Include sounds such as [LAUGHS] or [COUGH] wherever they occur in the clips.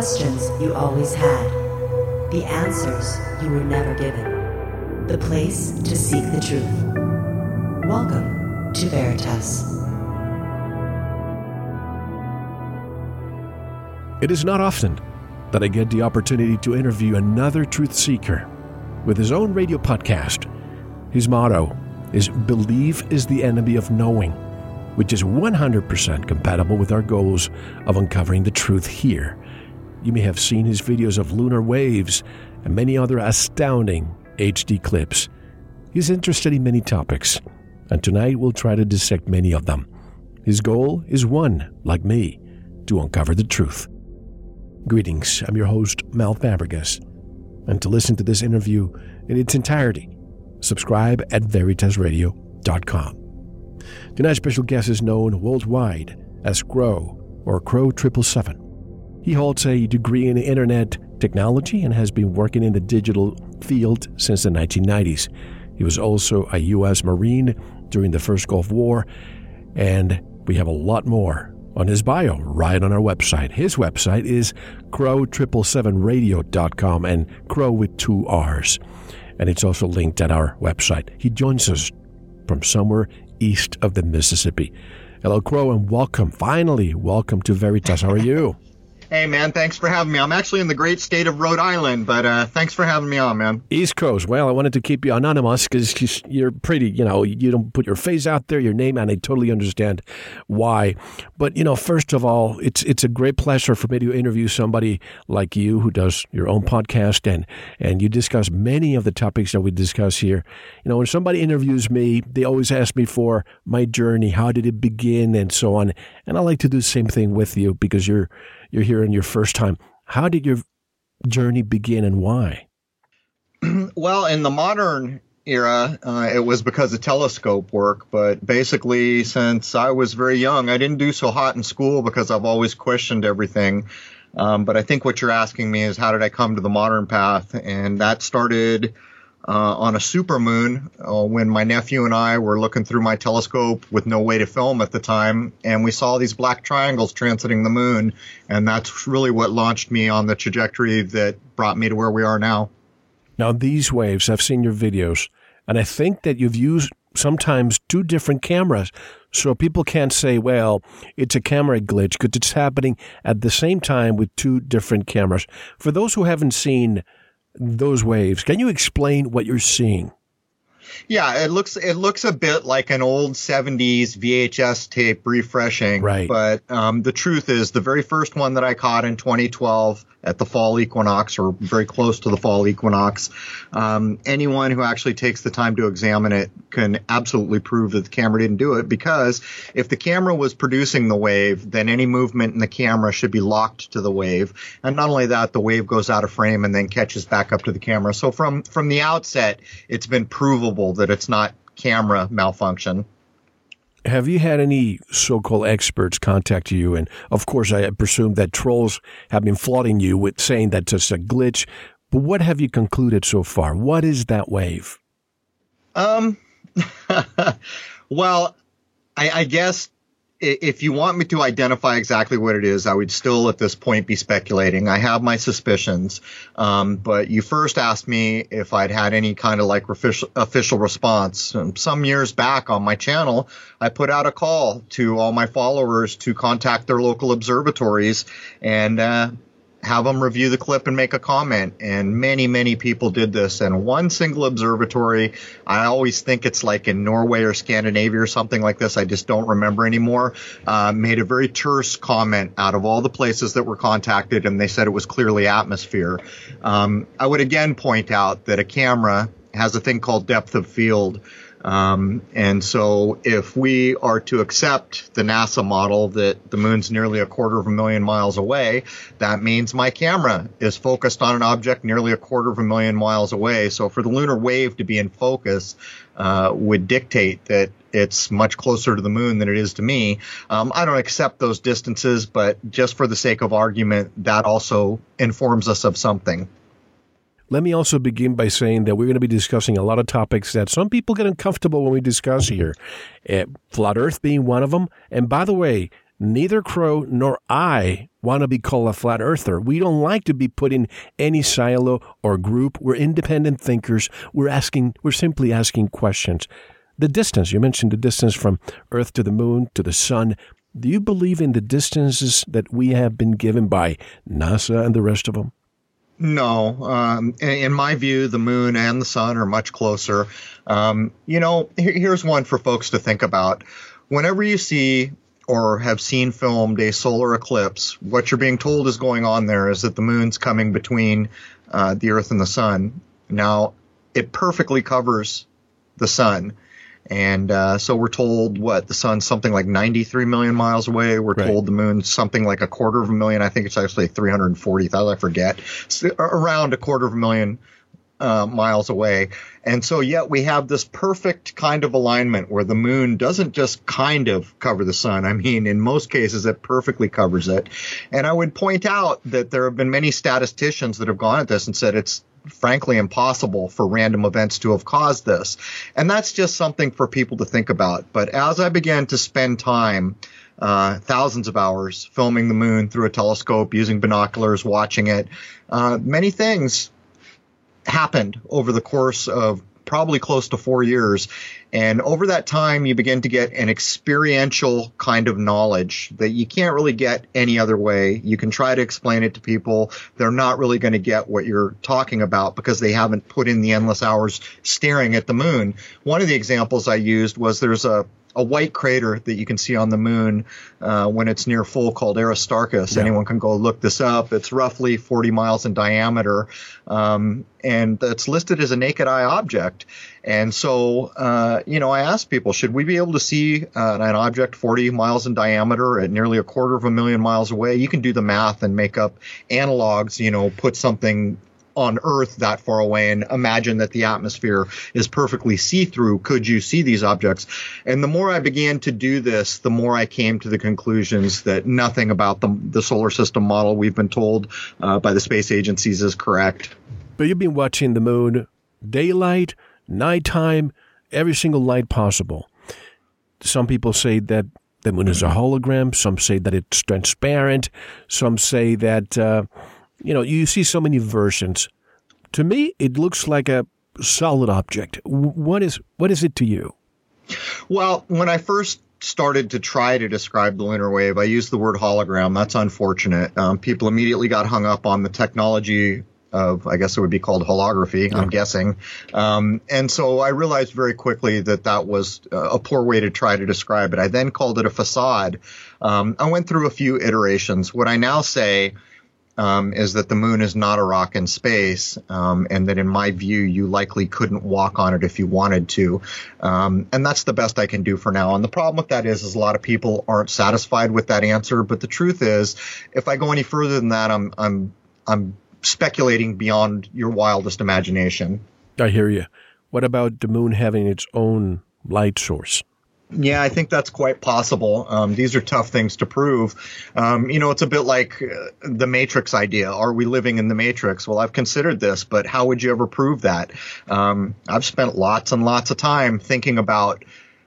questions you always had, the answers you were never given, the place to seek the truth. Welcome to Veritas. It is not often that I get the opportunity to interview another truth seeker with his own radio podcast. His motto is Believe is the enemy of knowing which is 100% compatible with our goals of uncovering the truth here. You may have seen his videos of lunar waves and many other astounding HD clips. He's interested in many topics, and tonight we'll try to dissect many of them. His goal is one, like me, to uncover the truth. Greetings, I'm your host, Mel Fabregas. And to listen to this interview in its entirety, subscribe at veritasradio.com. Tonight's special guest is known worldwide as Crow or Crrow 777. He holds a degree in Internet technology and has been working in the digital field since the 1990s. He was also a U.S. Marine during the first Gulf War, and we have a lot more on his bio right on our website. His website is crrow777radio.com and crow with two R's. And it's also linked at our website. He joins us from somewhere east of the Mississippi. Hello, Crow, and welcome. Finally, welcome to Veritas. How are you? Hey, man, thanks for having me. I'm actually in the great state of Rhode Island, but uh, thanks for having me on, man. East Coast. Well, I wanted to keep you anonymous because you're pretty, you know, you don't put your face out there, your name, and I totally understand why. But, you know, first of all, it's it's a great pleasure for me to interview somebody like you who does your own podcast and, and you discuss many of the topics that we discuss here. You know, when somebody interviews me, they always ask me for my journey, how did it begin, and so on. And I like to do the same thing with you because you're you're here in your first time. How did your journey begin and why? [CLEARS THROAT] well, in the modern era, uh, it was because of telescope work. But basically, since I was very young, I didn't do so hot in school because I've always questioned everything. Um, but I think what you're asking me is how did I come to the modern path? And that started uh, on a supermoon uh, when my nephew and I were looking through my telescope with no way to film at the time, and we saw these black triangles transiting the moon, and that's really what launched me on the trajectory that brought me to where we are now. Now, these waves, I've seen your videos, and I think that you've used sometimes two different cameras. So people can't say, well, it's a camera glitch because it's happening at the same time with two different cameras. For those who haven't seen those waves. Can you explain what you're seeing? Yeah, it looks it looks a bit like an old 70s VHS tape refreshing. Right. But um, the truth is, the very first one that I caught in 2012 at the fall equinox or very close to the fall equinox, um, anyone who actually takes the time to examine it can absolutely prove that the camera didn't do it because if the camera was producing the wave, then any movement in the camera should be locked to the wave. And not only that, the wave goes out of frame and then catches back up to the camera. So from from the outset, it's been provable that it's not camera malfunction. Have you had any so-called experts contact you? And of course, I presume that trolls have been flooding you with saying that it's a glitch. But what have you concluded so far? What is that wave? Um, [LAUGHS] well, I, I guess if you want me to identify exactly what it is, I would still at this point be speculating. I have my suspicions, um, but you first asked me if I'd had any kind of like official, official response. Um, some years back on my channel, I put out a call to all my followers to contact their local observatories and uh, have them review the clip and make a comment. And many, many people did this. And one single observatory, I always think it's like in Norway or Scandinavia or something like this. I just don't remember anymore. Uh, made a very terse comment out of all the places that were contacted, and they said it was clearly atmosphere. Um, I would again point out that a camera has a thing called depth of field. Um, and so if we are to accept the NASA model that the moon's nearly a quarter of a million miles away, that means my camera is focused on an object nearly a quarter of a million miles away. So for the lunar wave to be in focus, uh, would dictate that it's much closer to the moon than it is to me. Um, I don't accept those distances, but just for the sake of argument, that also informs us of something. Let me also begin by saying that we're going to be discussing a lot of topics that some people get uncomfortable when we discuss here. Uh, flat Earth being one of them. And by the way, neither Crow nor I want to be called a flat earther. We don't like to be put in any silo or group. We're independent thinkers. We're asking, we're simply asking questions. The distance, you mentioned the distance from Earth to the moon to the sun. Do you believe in the distances that we have been given by NASA and the rest of them? No. Um, in my view, the moon and the sun are much closer. Um, you know, here's one for folks to think about. Whenever you see or have seen filmed a solar eclipse, what you're being told is going on there is that the moon's coming between uh, the Earth and the sun. Now, it perfectly covers the sun. And uh, so we're told what the sun's something like 93 million miles away. We're right. told the moon's something like a quarter of a million. I think it's actually 340,000. I forget. So around a quarter of a million uh, miles away. And so, yet we have this perfect kind of alignment where the moon doesn't just kind of cover the sun. I mean, in most cases, it perfectly covers it. And I would point out that there have been many statisticians that have gone at this and said it's frankly impossible for random events to have caused this. And that's just something for people to think about. But as I began to spend time, uh, thousands of hours filming the moon through a telescope, using binoculars, watching it, uh, many things happened over the course of probably close to four years. And over that time, you begin to get an experiential kind of knowledge that you can't really get any other way. You can try to explain it to people. They're not really going to get what you're talking about because they haven't put in the endless hours staring at the moon. One of the examples I used was there's a a white crater that you can see on the moon uh, when it's near full called Aristarchus. Yeah. Anyone can go look this up. It's roughly 40 miles in diameter, um, and it's listed as a naked eye object. And so, uh, you know, I asked people, should we be able to see uh, an object 40 miles in diameter at nearly a quarter of a million miles away? You can do the math and make up analogs, you know, put something on Earth that far away and imagine that the atmosphere is perfectly see through. Could you see these objects? And the more I began to do this, the more I came to the conclusions that nothing about the, the solar system model we've been told uh, by the space agencies is correct. But you've been watching the moon daylight, nighttime, every single light possible. Some people say that the moon is a hologram. Some say that it's transparent. Some say that uh, you know, you see so many versions. To me, it looks like a solid object. What is what is it to you? Well, when I first started to try to describe the lunar wave, I used the word hologram. That's unfortunate. Um, people immediately got hung up on the technology of, I guess it would be called holography, I'm guessing. Um, and so I realized very quickly that that was a poor way to try to describe it. I then called it a facade. Um, I went through a few iterations. What I now say um, is that the moon is not a rock in space, um, and that in my view, you likely couldn't walk on it if you wanted to. Um, and that's the best I can do for now. And the problem with that is, is a lot of people aren't satisfied with that answer. But the truth is, if I go any further than that, I'm I'm I'm speculating beyond your wildest imagination. I hear you. What about the moon having its own light source? Yeah, I think that's quite possible. Um, these are tough things to prove. Um, you know, it's a bit like uh, the Matrix idea. Are we living in the Matrix? Well, I've considered this, but how would you ever prove that? Um, I've spent lots and lots of time thinking about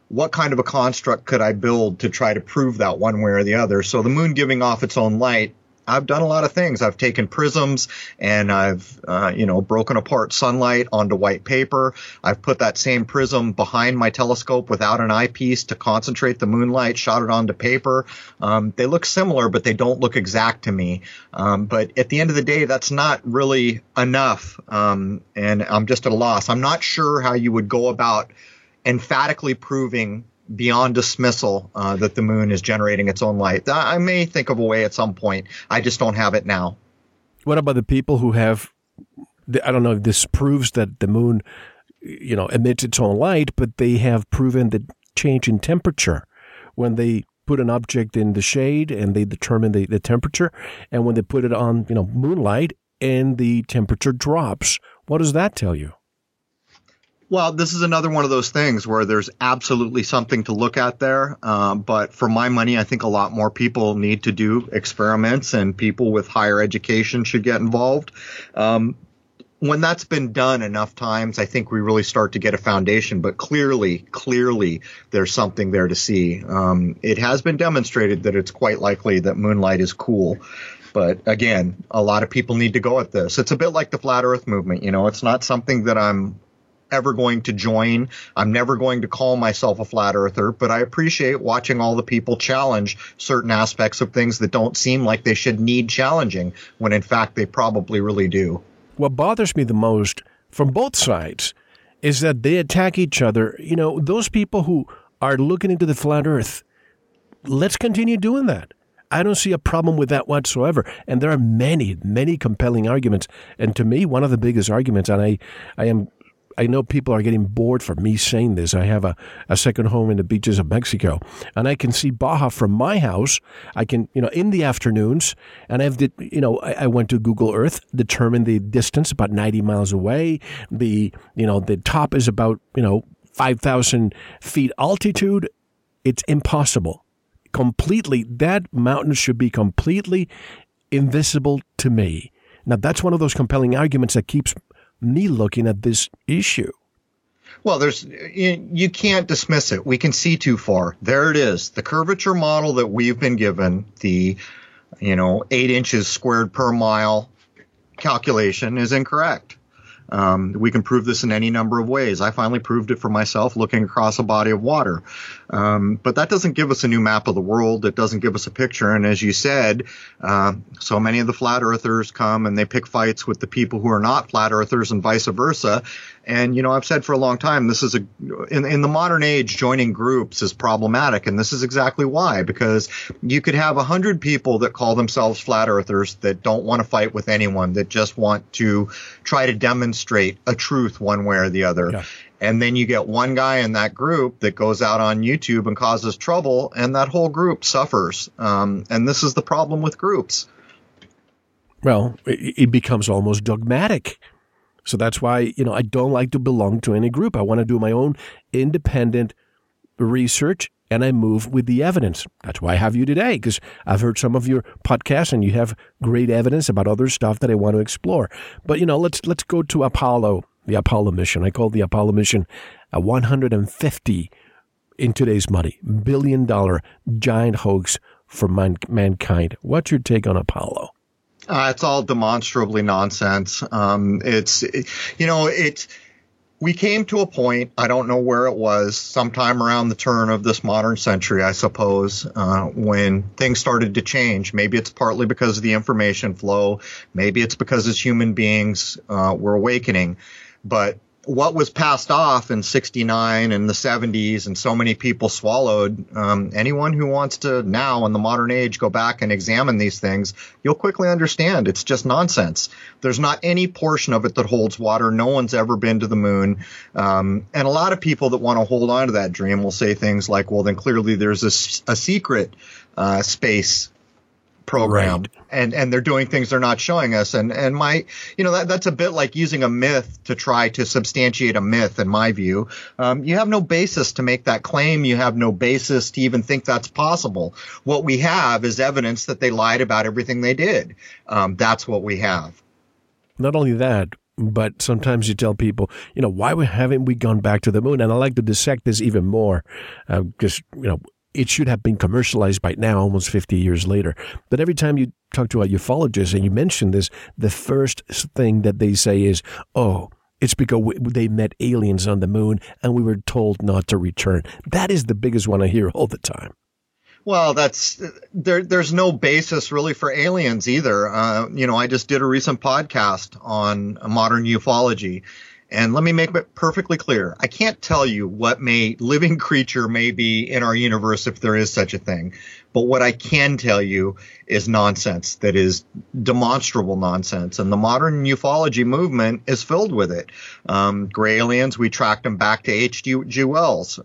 what kind of a construct could I build to try to prove that one way or the other. So the moon giving off its own light I've done a lot of things. I've taken prisms and I've, uh, you know, broken apart sunlight onto white paper. I've put that same prism behind my telescope without an eyepiece to concentrate the moonlight, shot it onto paper. Um, they look similar, but they don't look exact to me. Um, but at the end of the day, that's not really enough. Um, and I'm just at a loss. I'm not sure how you would go about emphatically proving beyond dismissal uh, that the moon is generating its own light. I may think of a way at some point. I just don't have it now. What about the people who have? I don't know if this proves that the moon, you know, emits its own light, but they have proven the change in temperature when they put an object in the shade and they determine the, the temperature, and when they put it on, you know, moonlight and the temperature drops. What does that tell you? Well, this is another one of those things where there's absolutely something to look at there. Um, but for my money, I think a lot more people need to do experiments and people with higher education should get involved. Um, when that's been done enough times, I think we really start to get a foundation. But clearly, clearly, there's something there to see. Um, it has been demonstrated that it's quite likely that moonlight is cool. But again, a lot of people need to go at this. It's a bit like the flat Earth movement. You know, it's not something that I'm ever going to join. I'm never going to call myself a flat earther, but I appreciate watching all the people challenge certain aspects of things that don't seem like they should need challenging when in fact they probably really do what bothers me the most from both sides is that they attack each other. You know, those people who are looking into the flat earth, let's continue doing that. I don't see a problem with that whatsoever. And there are many, many compelling arguments. And to me, one of the biggest arguments, and I, I am I know people are getting bored for me saying this. I have a, a second home in the beaches of Mexico, and I can see Baja from my house. I can, you know, in the afternoons, and I've, you know, I, I went to Google Earth, determined the distance about 90 miles away. The, you know, the top is about, you know, 5,000 feet altitude. It's impossible. Completely, that mountain should be completely invisible to me. Now, that's one of those compelling arguments that keeps me looking at this issue. Well, there's you can't dismiss it. We can see too far. There it is. The curvature model that we've been given, the you know eight inches squared per mile calculation, is incorrect. Um, we can prove this in any number of ways. I finally proved it for myself looking across a body of water. Um, but that doesn't give us a new map of the world. It doesn't give us a picture. And as you said, uh, so many of the flat earthers come and they pick fights with the people who are not flat earthers and vice versa. And, you know, I've said for a long time, this is a, in, in the modern age, joining groups is problematic. And this is exactly why, because you could have a hundred people that call themselves flat earthers that don't want to fight with anyone, that just want to try to demonstrate a truth one way or the other. Yeah. And then you get one guy in that group that goes out on YouTube and causes trouble, and that whole group suffers. Um, and this is the problem with groups. Well, it, becomes almost dogmatic. So that's why, you know, I don't like to belong to any group. I want to do my own independent research and I move with the evidence. That's why I have you today, because I've heard some of your podcasts and you have great evidence about other stuff that I want to explore. But you know, let's let's go to Apollo, the Apollo mission. I call the Apollo mission a 150 in today's money billion dollar giant hoax for man- mankind. What's your take on Apollo? Uh, it's all demonstrably nonsense. Um, it's, it, you know, it's, we came to a point, I don't know where it was, sometime around the turn of this modern century, I suppose, uh, when things started to change. Maybe it's partly because of the information flow. Maybe it's because as human beings, uh, we're awakening. But what was passed off in 69 and the 70s and so many people swallowed um, anyone who wants to now in the modern age go back and examine these things you'll quickly understand it's just nonsense. There's not any portion of it that holds water. No one's ever been to the moon. Um, and a lot of people that want to hold on to that dream will say things like well then clearly there's a, a secret uh, space program right. and and they're doing things they're not showing us. And and my you know that that's a bit like using a myth to try to substantiate a myth in my view. Um, you have no basis to make that claim. You have no basis to even think that's possible. What we have is evidence that they lied about everything they did. Um, that's what we have. Not only that but sometimes you tell people, you know, why haven't we gone back to the moon? And I like to dissect this even more, uh, you know, it should have been commercialized by now, almost 50 years later. But every time you talk to a ufologist and you mention this, the first thing that they say is, oh, it's because we, they met aliens on the moon and we were told not to return. That is the biggest one I hear all the time. Well, that's there. There's no basis really for aliens either. Uh, you know, I just did a recent podcast on modern ufology, and let me make it perfectly clear. I can't tell you what may living creature may be in our universe if there is such a thing. But what I can tell you is nonsense that is demonstrable nonsense. And the modern ufology movement is filled with it. Um, gray aliens, we tracked them back to H.G. Wells.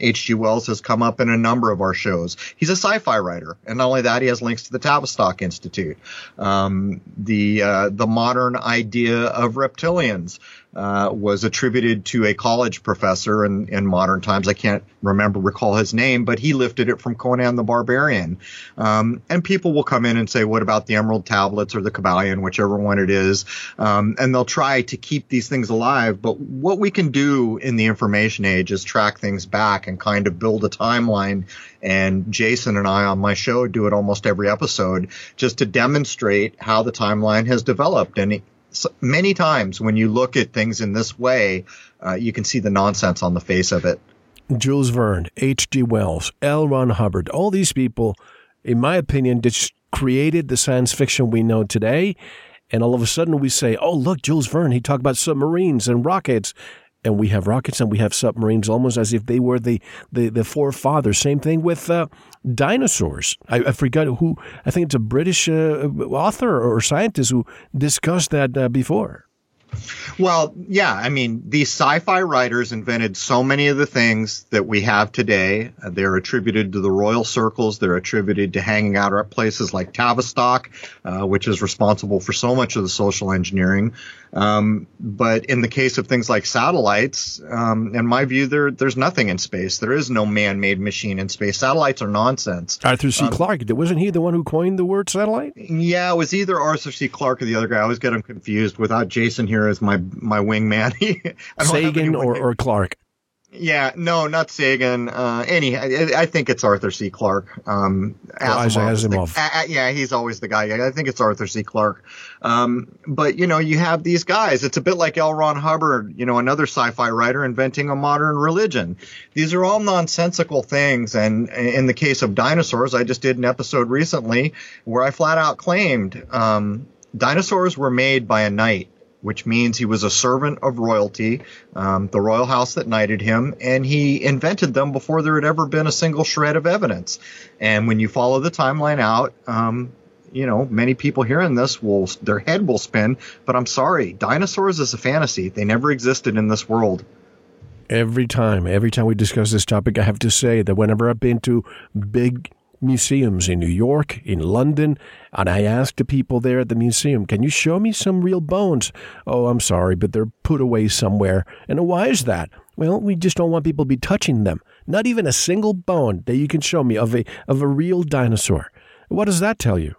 H.G. Um, Wells has come up in a number of our shows. He's a sci-fi writer. And not only that, he has links to the Tavistock Institute. Um, the, uh, the modern idea of reptilians. Uh, was attributed to a college professor in, in modern times. I can't remember, recall his name, but he lifted it from Conan the Barbarian Um, and people will come in and say, what about the Emerald Tablets or the Kybalion, whichever one it is? Um, and they'll try to keep these things alive. But what we can do in the information age is track things back and kind of build a timeline. And Jason and I on my show do it almost every episode just to demonstrate how the timeline has developed. And many times when you look at things in this way, uh, you can see the nonsense on the face of it. Jules Verne, H.G. Wells, L. Ron Hubbard, all these people, in my opinion, just created the science fiction we know today. And all of a sudden we say, oh, look, Jules Verne, he talked about submarines and rockets and we have rockets and we have submarines almost as if they were the, the, the forefathers. Same thing with uh, dinosaurs. I, I, forgot who, I think it's a British uh, author or scientist who discussed that uh, before. Well, yeah, I mean, these sci-fi writers invented so many of the things that we have today. They're attributed to the royal circles. They're attributed to hanging out at places like Tavistock, uh, which is responsible for so much of the social engineering. Um, but in the case of things like satellites, um, in my view, there there's nothing in space. There is no man-made machine in space. Satellites are nonsense. Arthur C. Um, Clarke, wasn't he the one who coined the word satellite? Yeah, it was either Arthur C. Clarke or the other guy. I always get him confused. Without Jason here as my my wingman, [LAUGHS] Sagan or, or Clarke. Yeah, no, not Sagan. Uh, any, I, I, think it's Arthur C. Clarke. Um, Asimov. The, uh, yeah, he's always the guy. I think it's Arthur C. Clarke. Um, but you know, you have these guys. It's a bit like L. Ron Hubbard, you know, another sci-fi writer inventing a modern religion. These are all nonsensical things. And in the case of dinosaurs, I just did an episode recently where I flat out claimed um, dinosaurs were made by a knight which means he was a servant of royalty, um, the royal house that knighted him, and he invented them before there had ever been a single shred of evidence. And when you follow the timeline out, um, you know, many people hearing this will their head will spin. But I'm sorry, dinosaurs is a fantasy. They never existed in this world. Every time, every time we discuss this topic, I have to say that whenever I've been to big museums in New York, in London, and I asked the people there at the museum, Can you show me some real bones? Oh, I'm sorry, but they're put away somewhere. And why is that? Well, we just don't want people to be touching them. Not even a single bone that you can show me of a of a real dinosaur. What does that tell you?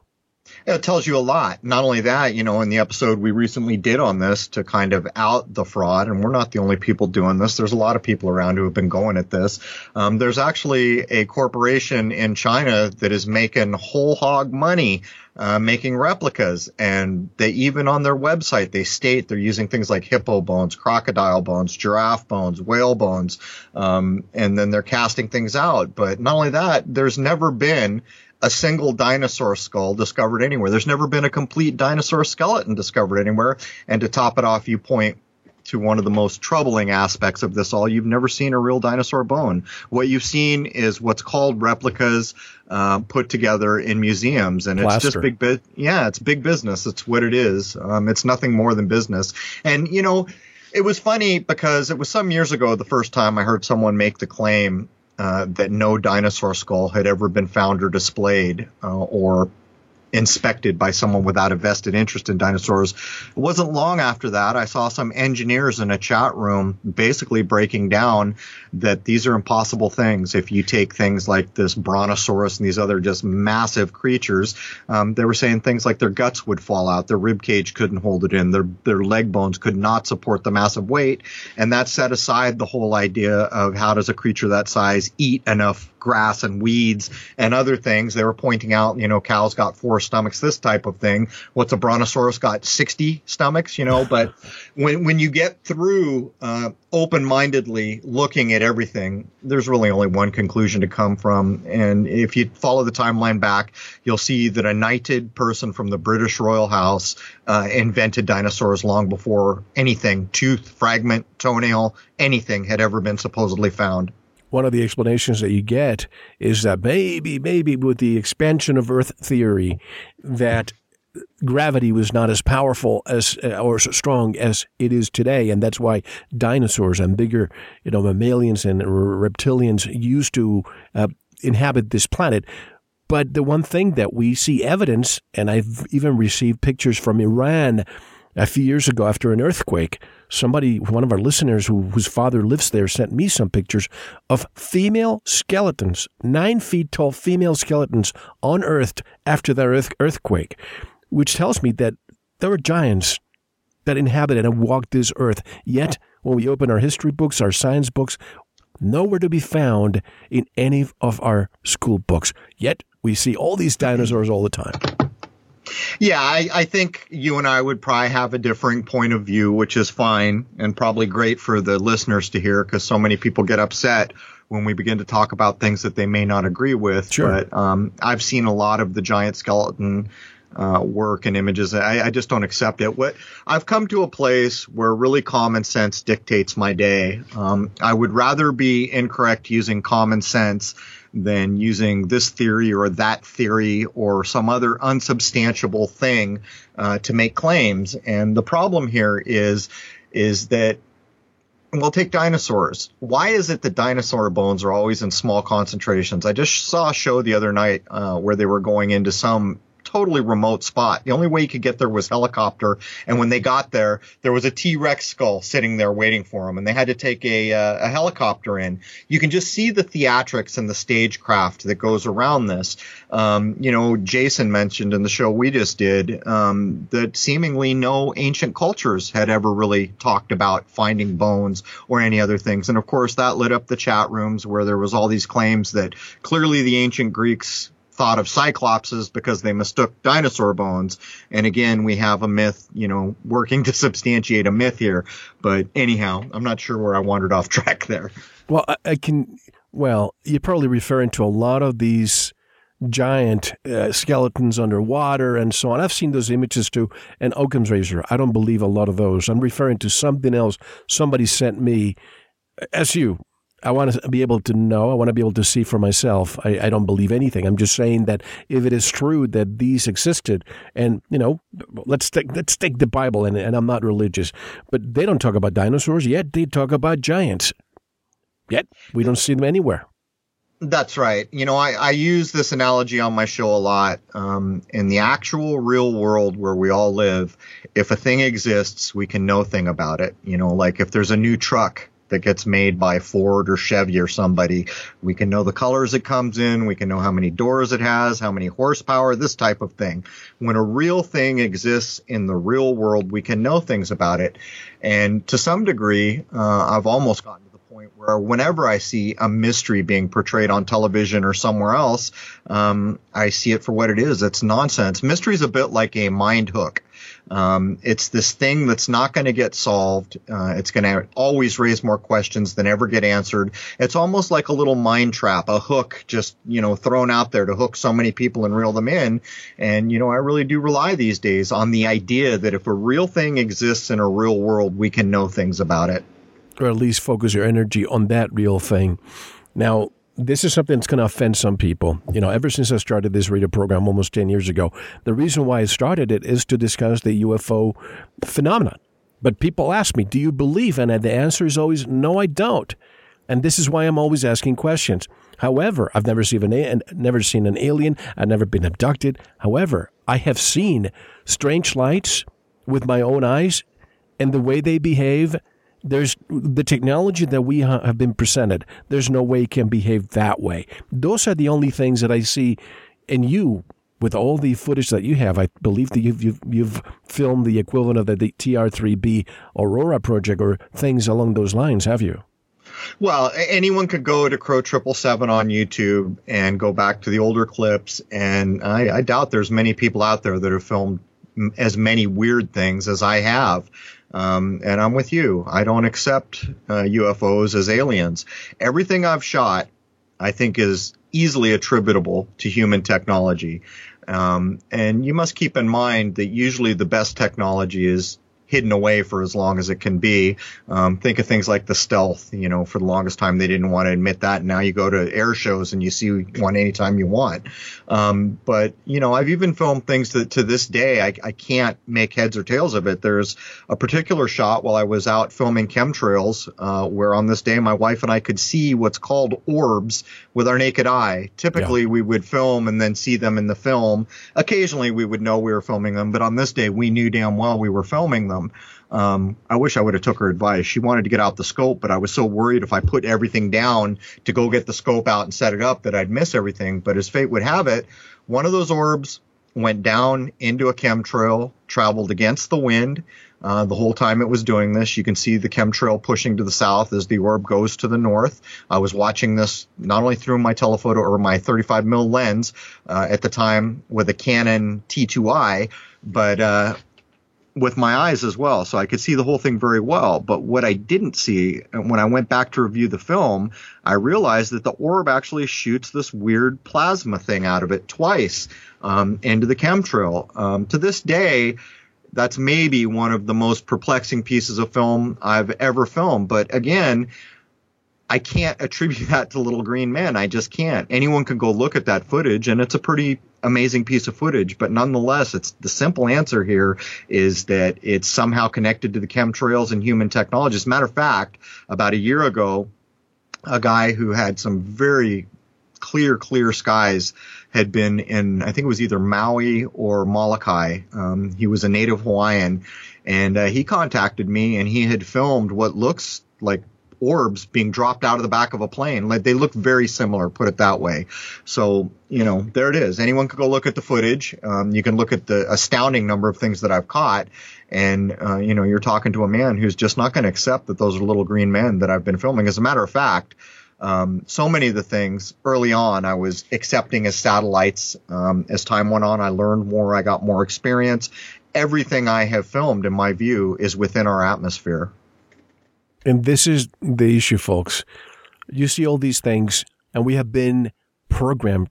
It tells you a lot. Not only that, you know, in the episode we recently did on this to kind of out the fraud, and we're not the only people doing this. There's a lot of people around who have been going at this. Um, there's actually a corporation in China that is making whole hog money uh, making replicas. And they even on their website, they state they're using things like hippo bones, crocodile bones, giraffe bones, whale bones. Um, and then they're casting things out. But not only that, there's never been a single dinosaur skull discovered anywhere. There's never been a complete dinosaur skeleton discovered anywhere. And to top it off, you point to one of the most troubling aspects of this all. You've never seen a real dinosaur bone. What you've seen is what's called replicas uh, put together in museums, and Plaster. it's just big. Bu- yeah, it's big business. It's what it is. Um, it's nothing more than business. And you know, it was funny because it was some years ago the first time I heard someone make the claim uh, that no dinosaur skull had ever been found or displayed uh, or inspected by someone without a vested interest in dinosaurs. It wasn't long after that I saw some engineers in a chat room basically breaking down that these are impossible things. If you take things like this brontosaurus and these other just massive creatures, um, they were saying things like their guts would fall out, their rib cage couldn't hold it in, their their leg bones could not support the massive weight, and that set aside the whole idea of how does a creature that size eat enough grass and weeds and other things. They were pointing out, you know, cows got four stomachs, this type of thing. What's a brontosaurus got 60 stomachs, you know, but when, when you get through, uh, open-mindedly looking at everything, there's really only one conclusion to come from. And if you follow the timeline back, you'll see that a knighted person from the British royal house, uh, invented dinosaurs long before anything, tooth, fragment, toenail, anything had ever been supposedly found one of the explanations that you get is that maybe, maybe with the expansion of Earth theory, that gravity was not as powerful as uh, or strong as it is today, and that's why dinosaurs and bigger, you know, mammalians and reptilians used to uh, inhabit this planet. But the one thing that we see evidence, and I've even received pictures from Iran a few years ago after an earthquake, somebody, one of our listeners who, whose father lives there, sent me some pictures of female skeletons, nine feet tall female skeletons unearthed after that earth, earthquake, which tells me that there were giants that inhabited and walked this earth. Yet, when we open our history books, our science books, nowhere to be found in any of our school books. Yet, we see all these dinosaurs all the time. Yeah, I, I, think you and I would probably have a differing point of view, which is fine and probably great for the listeners to hear because so many people get upset when we begin to talk about things that they may not agree with. Sure. But um, I've seen a lot of the giant skeleton uh, work and images. I, I, just don't accept it. What I've come to a place where really common sense dictates my day. Um, I would rather be incorrect using common sense than using this theory or that theory or some other unsubstantiable thing uh, to make claims. And the problem here is is that we'll take dinosaurs. Why is it that dinosaur bones are always in small concentrations? I just saw a show the other night uh, where they were going into some totally remote spot. The only way you could get there was helicopter. And when they got there, there was a T-Rex skull sitting there waiting for them, and they had to take a, uh, a helicopter in. You can just see the theatrics and the stagecraft that goes around this. Um, you know, Jason mentioned in the show we just did um, that seemingly no ancient cultures had ever really talked about finding bones or any other things. And of course, that lit up the chat rooms where there was all these claims that clearly the ancient Greeks thought of cyclopses because they mistook dinosaur bones. And again, we have a myth, you know, working to substantiate a myth here. But anyhow, I'm not sure where I wandered off [LAUGHS] track there. Well, I, I can, well, you're probably referring to a lot of these giant uh, skeletons underwater and so on. I've seen those images too. And Occam's razor, I don't believe a lot of those. I'm referring to something else somebody sent me. As you, I want to be able to know. I want to be able to see for myself. I, I, don't believe anything. I'm just saying that if it is true that these existed, and you know, let's take let's take the Bible, and, and I'm not religious, but they don't talk about dinosaurs yet. They talk about giants. Yet we don't see them anywhere. That's right. You know, I, I use this analogy on my show a lot. Um, in the actual real world where we all live, if a thing exists, we can know thing about it. You know, like if there's a new truck that gets made by Ford or Chevy or somebody. We can know the colors it comes in. We can know how many doors it has, how many horsepower, this type of thing. When a real thing exists in the real world, we can know things about it. And to some degree, uh, I've almost gotten to the point where whenever I see a mystery being portrayed on television or somewhere else, um, I see it for what it is. It's nonsense. Mystery is a bit like a mind hook. Um, it's this thing that's not going to get solved. Uh, it's going to always raise more questions than ever get answered. It's almost like a little mind trap, a hook just, you know, thrown out there to hook so many people and reel them in. And, you know, I really do rely these days on the idea that if a real thing exists in a real world, we can know things about it. Or at least focus your energy on that real thing. Now, this is something that's going to offend some people. You know, ever since I started this radio program almost 10 years ago, the reason why I started it is to discuss the UFO phenomenon. But people ask me, do you believe? And the answer is always, no, I don't. And this is why I'm always asking questions. However, I've never seen an, never seen an alien. I've never been abducted. However, I have seen strange lights with my own eyes and the way they behave there's the technology that we ha- have been presented. There's no way it can behave that way. Those are the only things that I see in you with all the footage that you have. I believe that you've you've, you've filmed the equivalent of the, the TR3B Aurora project or things along those lines, have you? Well, anyone could go to Crow Triple Seven on YouTube and go back to the older clips, and I, I doubt there's many people out there that have filmed as many weird things as I have. Um, and I'm with you. I don't accept uh, UFOs as aliens. Everything I've shot, I think, is easily attributable to human technology. Um, and you must keep in mind that usually the best technology is hidden away for as long as it can be. Um, think of things like the stealth. You know, for the longest time they didn't want to admit that. Now you go to air shows and you see one anytime you want. Um, but you know, I've even filmed things that to this day I, I can't make heads or tails of it. There's a particular shot while I was out filming chemtrails, uh, where on this day my wife and I could see what's called orbs with our naked eye. Typically yeah. we would film and then see them in the film. Occasionally we would know we were filming them, but on this day we knew damn well we were filming them them. Um, I wish I would have took her advice. She wanted to get out the scope, but I was so worried if I put everything down to go get the scope out and set it up that I'd miss everything. But as fate would have it, one of those orbs went down into a chemtrail, traveled against the wind. Uh, the whole time it was doing this, you can see the chemtrail pushing to the south as the orb goes to the north. I was watching this not only through my telephoto or my 35 mil lens uh, at the time with a Canon T2i, but uh, with my eyes as well, so I could see the whole thing very well. But what I didn't see when I went back to review the film, I realized that the orb actually shoots this weird plasma thing out of it twice um, into the chemtrail. Um, to this day, that's maybe one of the most perplexing pieces of film I've ever filmed. But again, I can't [LAUGHS] attribute that to Little Green Men. I just can't. Anyone can go look at that footage, and it's a pretty amazing piece of footage. But nonetheless, it's the simple answer here is that it's somehow connected to the chemtrails and human technology. As a matter of fact, about a year ago, a guy who had some very clear, clear skies had been in, I think it was either Maui or Molokai. Um, he was a native Hawaiian, and uh, he contacted me, and he had filmed what looks like orbs being dropped out of the back of a plane. Like they look very similar, put it that way. So, you know, there it is. Anyone could go look at the footage. Um, you can look at the astounding number of things that I've caught. And, uh, you know, you're talking to a man who's just not going to accept that those are little green men that I've been filming. As a matter of fact, um, so many of the things early on I was accepting as satellites. Um, as time went on, I learned more, I got more experience. Everything I have filmed, in my view, is within our atmosphere. And this is the issue, folks. You see all these things, and we have been programmed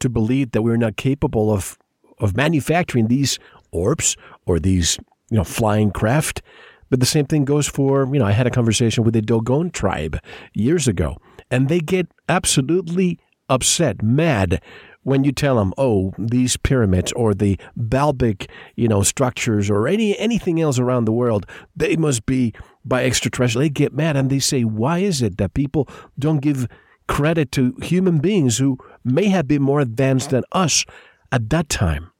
to believe that we're not capable of of manufacturing these orbs or these you know flying craft. But the same thing goes for you know I had a conversation with the Dogon tribe years ago, and they get absolutely upset, mad when you tell them, oh, these pyramids or the Baalbek, you know, structures or any anything else around the world, they must be by extraterrestrial. They get mad and they say, why is it that people don't give credit to human beings who may have been more advanced than us at that time?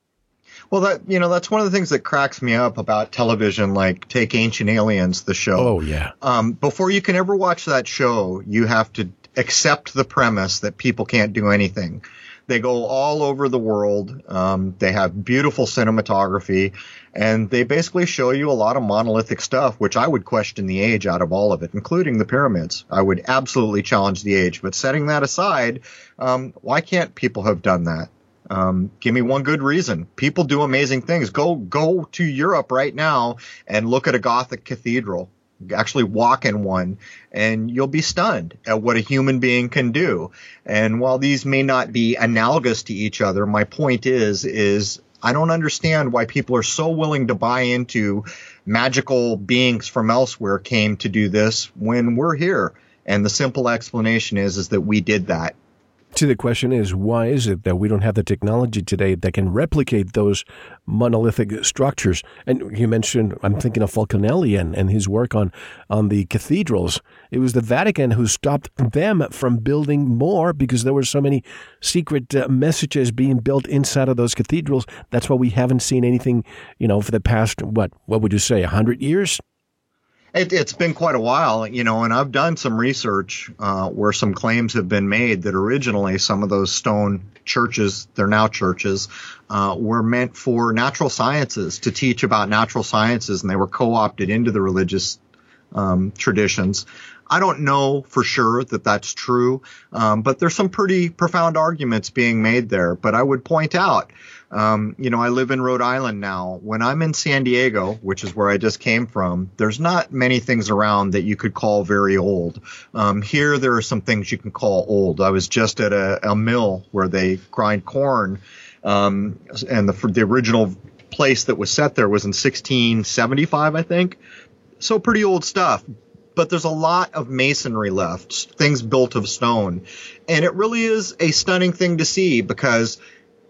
Well, that you know that's one of the things that cracks me up about television. Like take Ancient Aliens, the show. Oh yeah. Um, before you can ever watch that show, you have to accept the premise that people can't do anything. They go all over the world. Um, they have beautiful cinematography, and they basically show you a lot of monolithic stuff, which I would question the age out of all of it, including the pyramids. I would absolutely challenge the age. But setting that aside, um, why can't people have done that? Um, give me one good reason. People do amazing things. Go go to Europe right now and look at a Gothic cathedral actually walk in one and you'll be stunned at what a human being can do. And while these may not be analogous to each other, my point is, is I don't understand why people are so willing to buy into magical beings from elsewhere came to do this when we're here. And the simple explanation is, is that we did that to the question is why is it that we don't have the technology today that can replicate those monolithic structures? And you mentioned i'm thinking of Fulcanelli and, and his work on on the cathedrals. It was the vatican who stopped them from building more because there were so many secret uh, messages being built inside of those cathedrals. That's why we haven't seen anything you know for the past what what would you say 100 years it, has been quite a while, you know, and I've done some research uh, where some claims have been made that originally some of those stone churches, they're now churches, uh, were meant for natural sciences to teach about natural sciences, and they were co-opted into the religious um, traditions. I don't know for sure that that's true, um, but there's some pretty profound arguments being made there. But I would point out um, you know, I live in Rhode Island now. When I'm in San Diego, which is where I just came from, there's not many things around that you could call very old. Um, here, there are some things you can call old. I was just at a, a mill where they grind corn, um, and the, the original place that was set there was in 1675, I think. So pretty old stuff but there's a lot of masonry left, things built of stone. And it really is a stunning thing to see because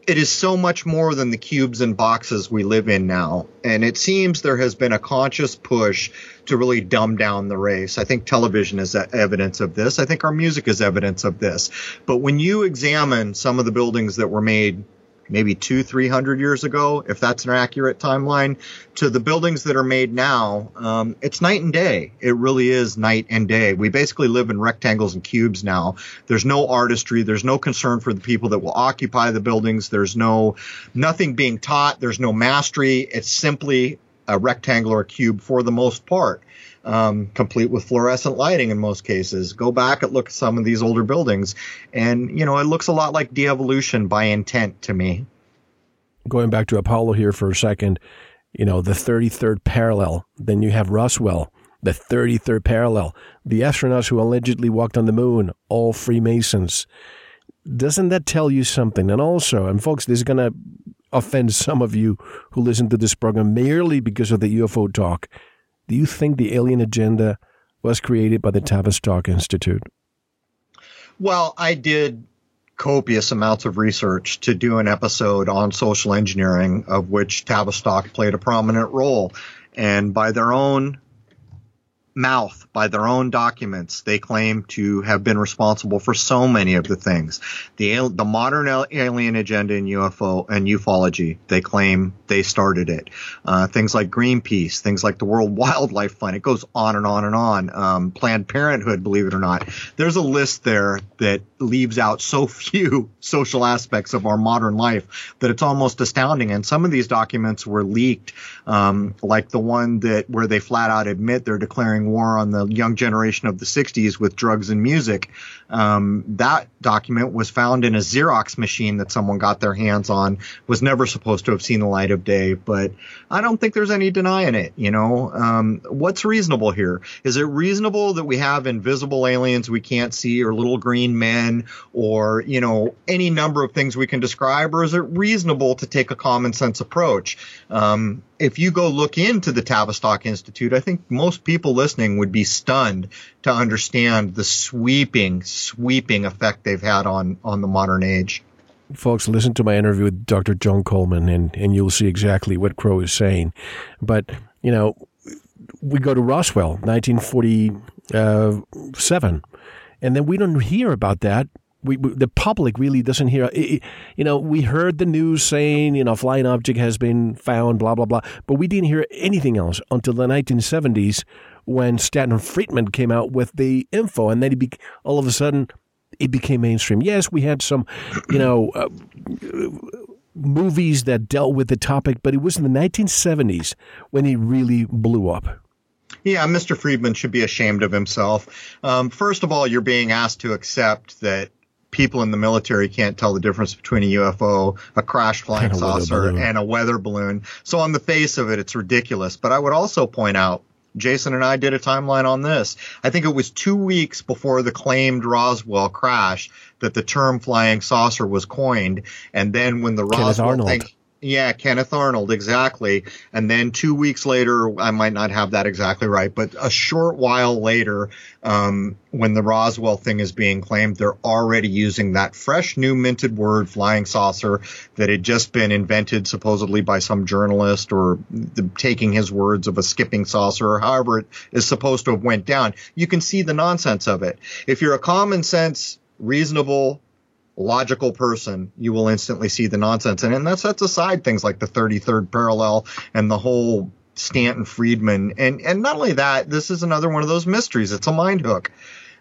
it is so much more than the cubes and boxes we live in now. And it seems there has been a conscious push to really dumb down the race. I think television is evidence of this. I think our music is evidence of this. But when you examine some of the buildings that were made maybe two, three hundred years ago, if that's an accurate timeline, to the buildings that are made now, um, it's night and day. It really is night and day. We basically live in rectangles and cubes now. There's no artistry. There's no concern for the people that will occupy the buildings. There's no nothing being taught. There's no mastery. It's simply a rectangle or a cube for the most part um, complete with fluorescent lighting in most cases. Go back and look at some of these older buildings, and you know it looks a lot like de-evolution by intent to me. Going back to Apollo here for a second, you know the 33rd parallel. Then you have Roswell, the 33rd parallel. The astronauts who allegedly walked on the moon, all Freemasons. Doesn't that tell you something? And also, and folks, this is going to offend some of you who listen to this program merely because of the UFO talk. Do you think the alien agenda was created by the Tavistock Institute? Well, I did copious amounts of research to do an episode on social engineering, of which Tavistock played a prominent role. And by their own mouth by their own documents. They claim to have been responsible for so many of the things. The, the modern alien agenda in UFO and ufology, they claim they started it. Uh, things like Greenpeace, things like the World Wildlife Fund. It goes on and on and on. Um, Planned Parenthood, believe it or not. There's a list there that leaves out so few [LAUGHS] social aspects of our modern life that it's almost astounding. And some of these documents were leaked, um, like the one that where they flat out admit they're declaring war on the young generation of the 60s with drugs and music. Um, that document was found in a Xerox machine that someone got their hands on, was never supposed to have seen the light of day, but I don't think there's any denying it. You know, um, what's reasonable here? Is it reasonable that we have invisible aliens we can't see or little green men or, you know, any number of things we can describe, or is it reasonable to take a common sense approach? Um, if you go look into the Tavistock Institute, I think most people listening would be stunned to understand the sweeping, sweeping effect they've had on, on the modern age. Folks, listen to my interview with Dr. John Coleman, and, and you'll see exactly what Crow is saying. But, you know, we go to Roswell, 1947, and then we don't hear about that we, we, the public really doesn't hear. It, you know, we heard the news saying you know flying object has been found, blah blah blah, but we didn't hear anything else until the 1970s when Stanton Friedman came out with the info, and then he be, all of a sudden it became mainstream. Yes, we had some, you know. Uh, movies that dealt with the topic, but it was in the 1970s when he really blew up. Yeah, Mr. Friedman should be ashamed of himself. Um, first of all, you're being asked to accept that people in the military can't tell the difference between a UFO, a crash flying saucer, and a weather balloon. So on the face of it, it's ridiculous. But I would also point out, Jason and I did a timeline on this. I think it was two weeks before the claimed Roswell crash that the term flying saucer was coined. And then when the Kenneth Roswell Arnold. thing, yeah, Kenneth Arnold, exactly. And then two weeks later, I might not have that exactly right, but a short while later, um, when the Roswell thing is being claimed, they're already using that fresh new minted word, flying saucer, that had just been invented supposedly by some journalist or the, taking his words of a skipping saucer or however it is supposed to have went down. You can see the nonsense of it. If you're a common sense, reasonable, logical person, you will instantly see the nonsense. And, and that sets aside things like the 33rd parallel and the whole Stanton Friedman. And, and not only that, this is another one of those mysteries. It's a mind hook.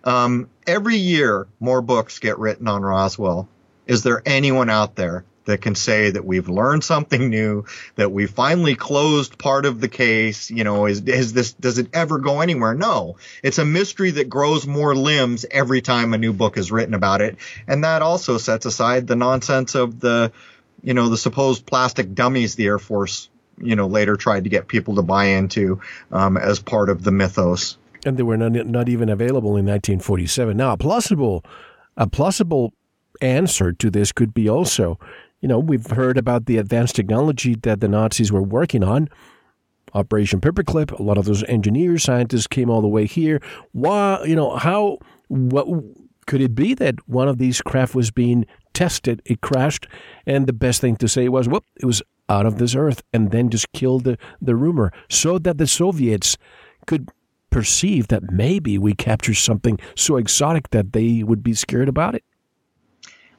Um, every year, more books get written on Roswell. Is there anyone out there that can say that we've learned something new, that we finally closed part of the case. You know, is, is this, does it ever go anywhere? No, it's a mystery that grows more limbs every time a new book is written about it. And that also sets aside the nonsense of the, you know, the supposed plastic dummies the Air Force, you know, later tried to get people to buy into um, as part of the mythos. And they were not, not even available in 1947. Now, a plausible, a plausible answer to this could be also you know, we've heard about the advanced technology that the Nazis were working on. Operation Paperclip, a lot of those engineers, scientists came all the way here. Why, you know, how, what could it be that one of these craft was being tested, it crashed, and the best thing to say was, whoop, it was out of this earth, and then just killed the, the rumor so that the Soviets could perceive that maybe we captured something so exotic that they would be scared about it?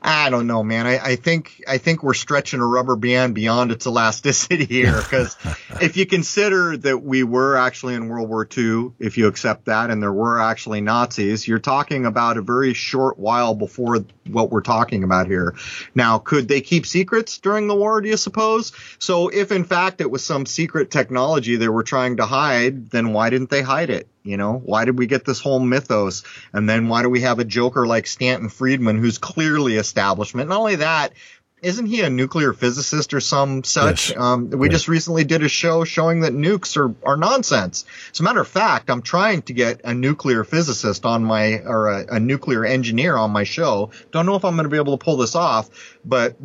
I don't know, man. I, I, think I think we're stretching a rubber band beyond its elasticity [LAUGHS] here because [LAUGHS] if you consider that we were actually in World War II, if you accept that, and there were actually Nazis, you're talking about a very short while before what we're talking about here. Now, could they keep secrets during the war? Do you suppose? So, if in fact it was some secret technology they were trying to hide, then why didn't they hide it? You know, why did we get this whole mythos? And then why do we have a joker like Stanton Friedman who's clearly establishment? Not only that, isn't he a nuclear physicist or some such? Yes. Um, we yes. just recently did a show showing that nukes are, are nonsense. As a matter of fact, I'm trying to get a nuclear physicist on my, or a, a nuclear engineer on my show. Don't know if I'm going to be able to pull this off, but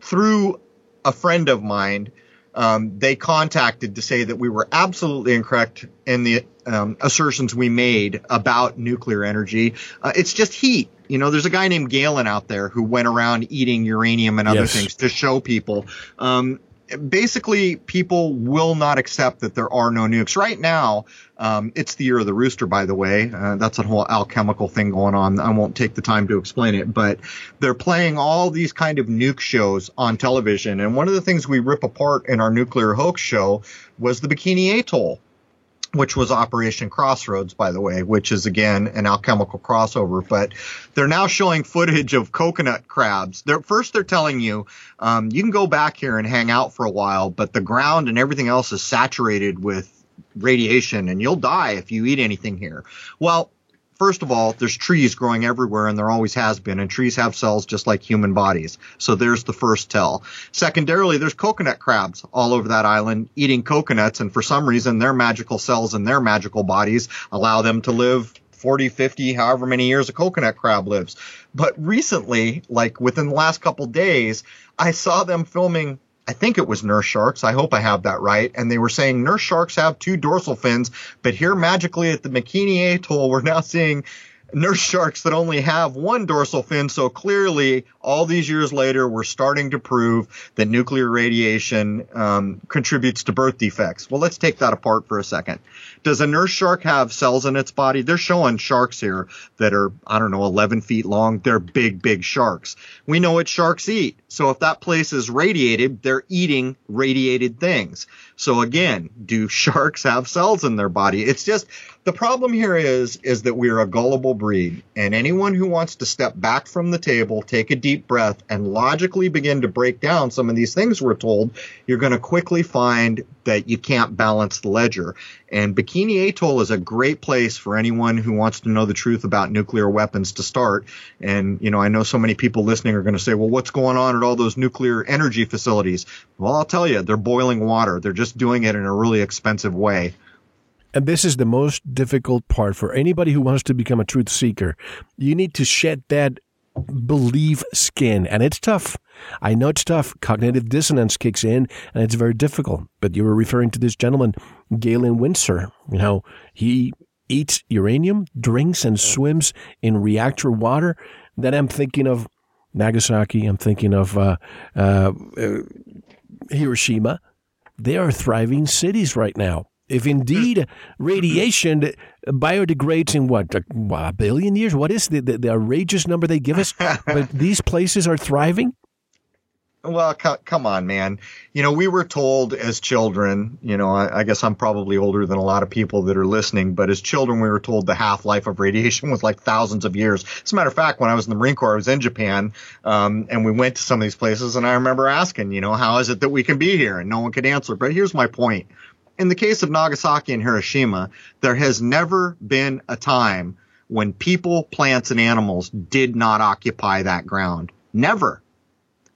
through a friend of mine, um, they contacted to say that we were absolutely incorrect in the um, assertions we made about nuclear energy. Uh, it's just heat. You know, there's a guy named Galen out there who went around eating uranium and other yes. things to show people. Um, basically people will not accept that there are no nukes right now. Um, it's the year of the rooster, by the way. Uh, that's a whole alchemical thing going on. I won't take the time to explain it, but they're playing all these kind of nuke shows on television. And one of the things we rip apart in our nuclear hoax show was the Bikini Atoll which was Operation Crossroads, by the way, which is again an alchemical crossover. But they're now showing footage of coconut crabs. They're, first, they're telling you um, you can go back here and hang out for a while, but the ground and everything else is saturated with radiation, and you'll die if you eat anything here. Well, first of all, there's trees growing everywhere and there always has been, and trees have cells just like human bodies. So there's the first tell. Secondarily, there's coconut crabs all over that island eating coconuts, and for some reason, their magical cells and their magical bodies allow them to live 40, 50, however many years a coconut crab lives. But recently, like within the last couple days, I saw them filming I think it was nurse sharks. I hope I have that right. And they were saying nurse sharks have two dorsal fins, but here magically at the Bikini Atoll, we're now seeing nurse sharks that only have one dorsal fin. So clearly, all these years later, we're starting to prove that nuclear radiation um, contributes to birth defects. Well, let's take that apart for a second. Does a nurse shark have cells in its body? They're showing sharks here that are, I don't know, 11 feet long. They're big, big sharks. We know what sharks eat. So if that place is radiated, they're eating radiated things. So again, do [LAUGHS] sharks have cells in their body? It's just the problem here is is that we're a gullible breed, and anyone who wants to step back from the table, take a deep breath, and logically begin to break down some of these things we're told, you're going to quickly find that you can't balance the ledger. And Bikini Atoll is a great place for anyone who wants to know the truth about nuclear weapons to start. And you know, I know so many people listening are going to say, "Well, what's going on at all those nuclear energy facilities?" Well, I'll tell you, they're boiling water. They're just doing it in a really expensive way. And this is the most difficult part for anybody who wants to become a truth seeker. You need to shed that belief skin, and it's tough. I know it's tough. Cognitive dissonance kicks in, and it's very difficult. But you were referring to this gentleman, Galen Winsor. You know, he eats uranium, drinks and swims in reactor water. Then I'm thinking of Nagasaki. I'm thinking of uh, uh, uh, Hiroshima. They are thriving cities right now. If indeed radiation biodegrades in what, a, a billion years? What is the, the, the, outrageous number they give us? [LAUGHS] but these places are thriving? Well, c- come on, man. You know, we were told as children, you know, I, I, guess I'm probably older than a lot of people that are listening, but as children, we were told the half life of radiation was like thousands of years. As a matter of fact, when I was in the Marine Corps, I was in Japan, um, and we went to some of these places, and I remember asking, you know, how is it that we can be here? And no one could answer. But here's my point in the case of Nagasaki and Hiroshima, there has never been a time when people, plants, and animals did not occupy that ground. Never.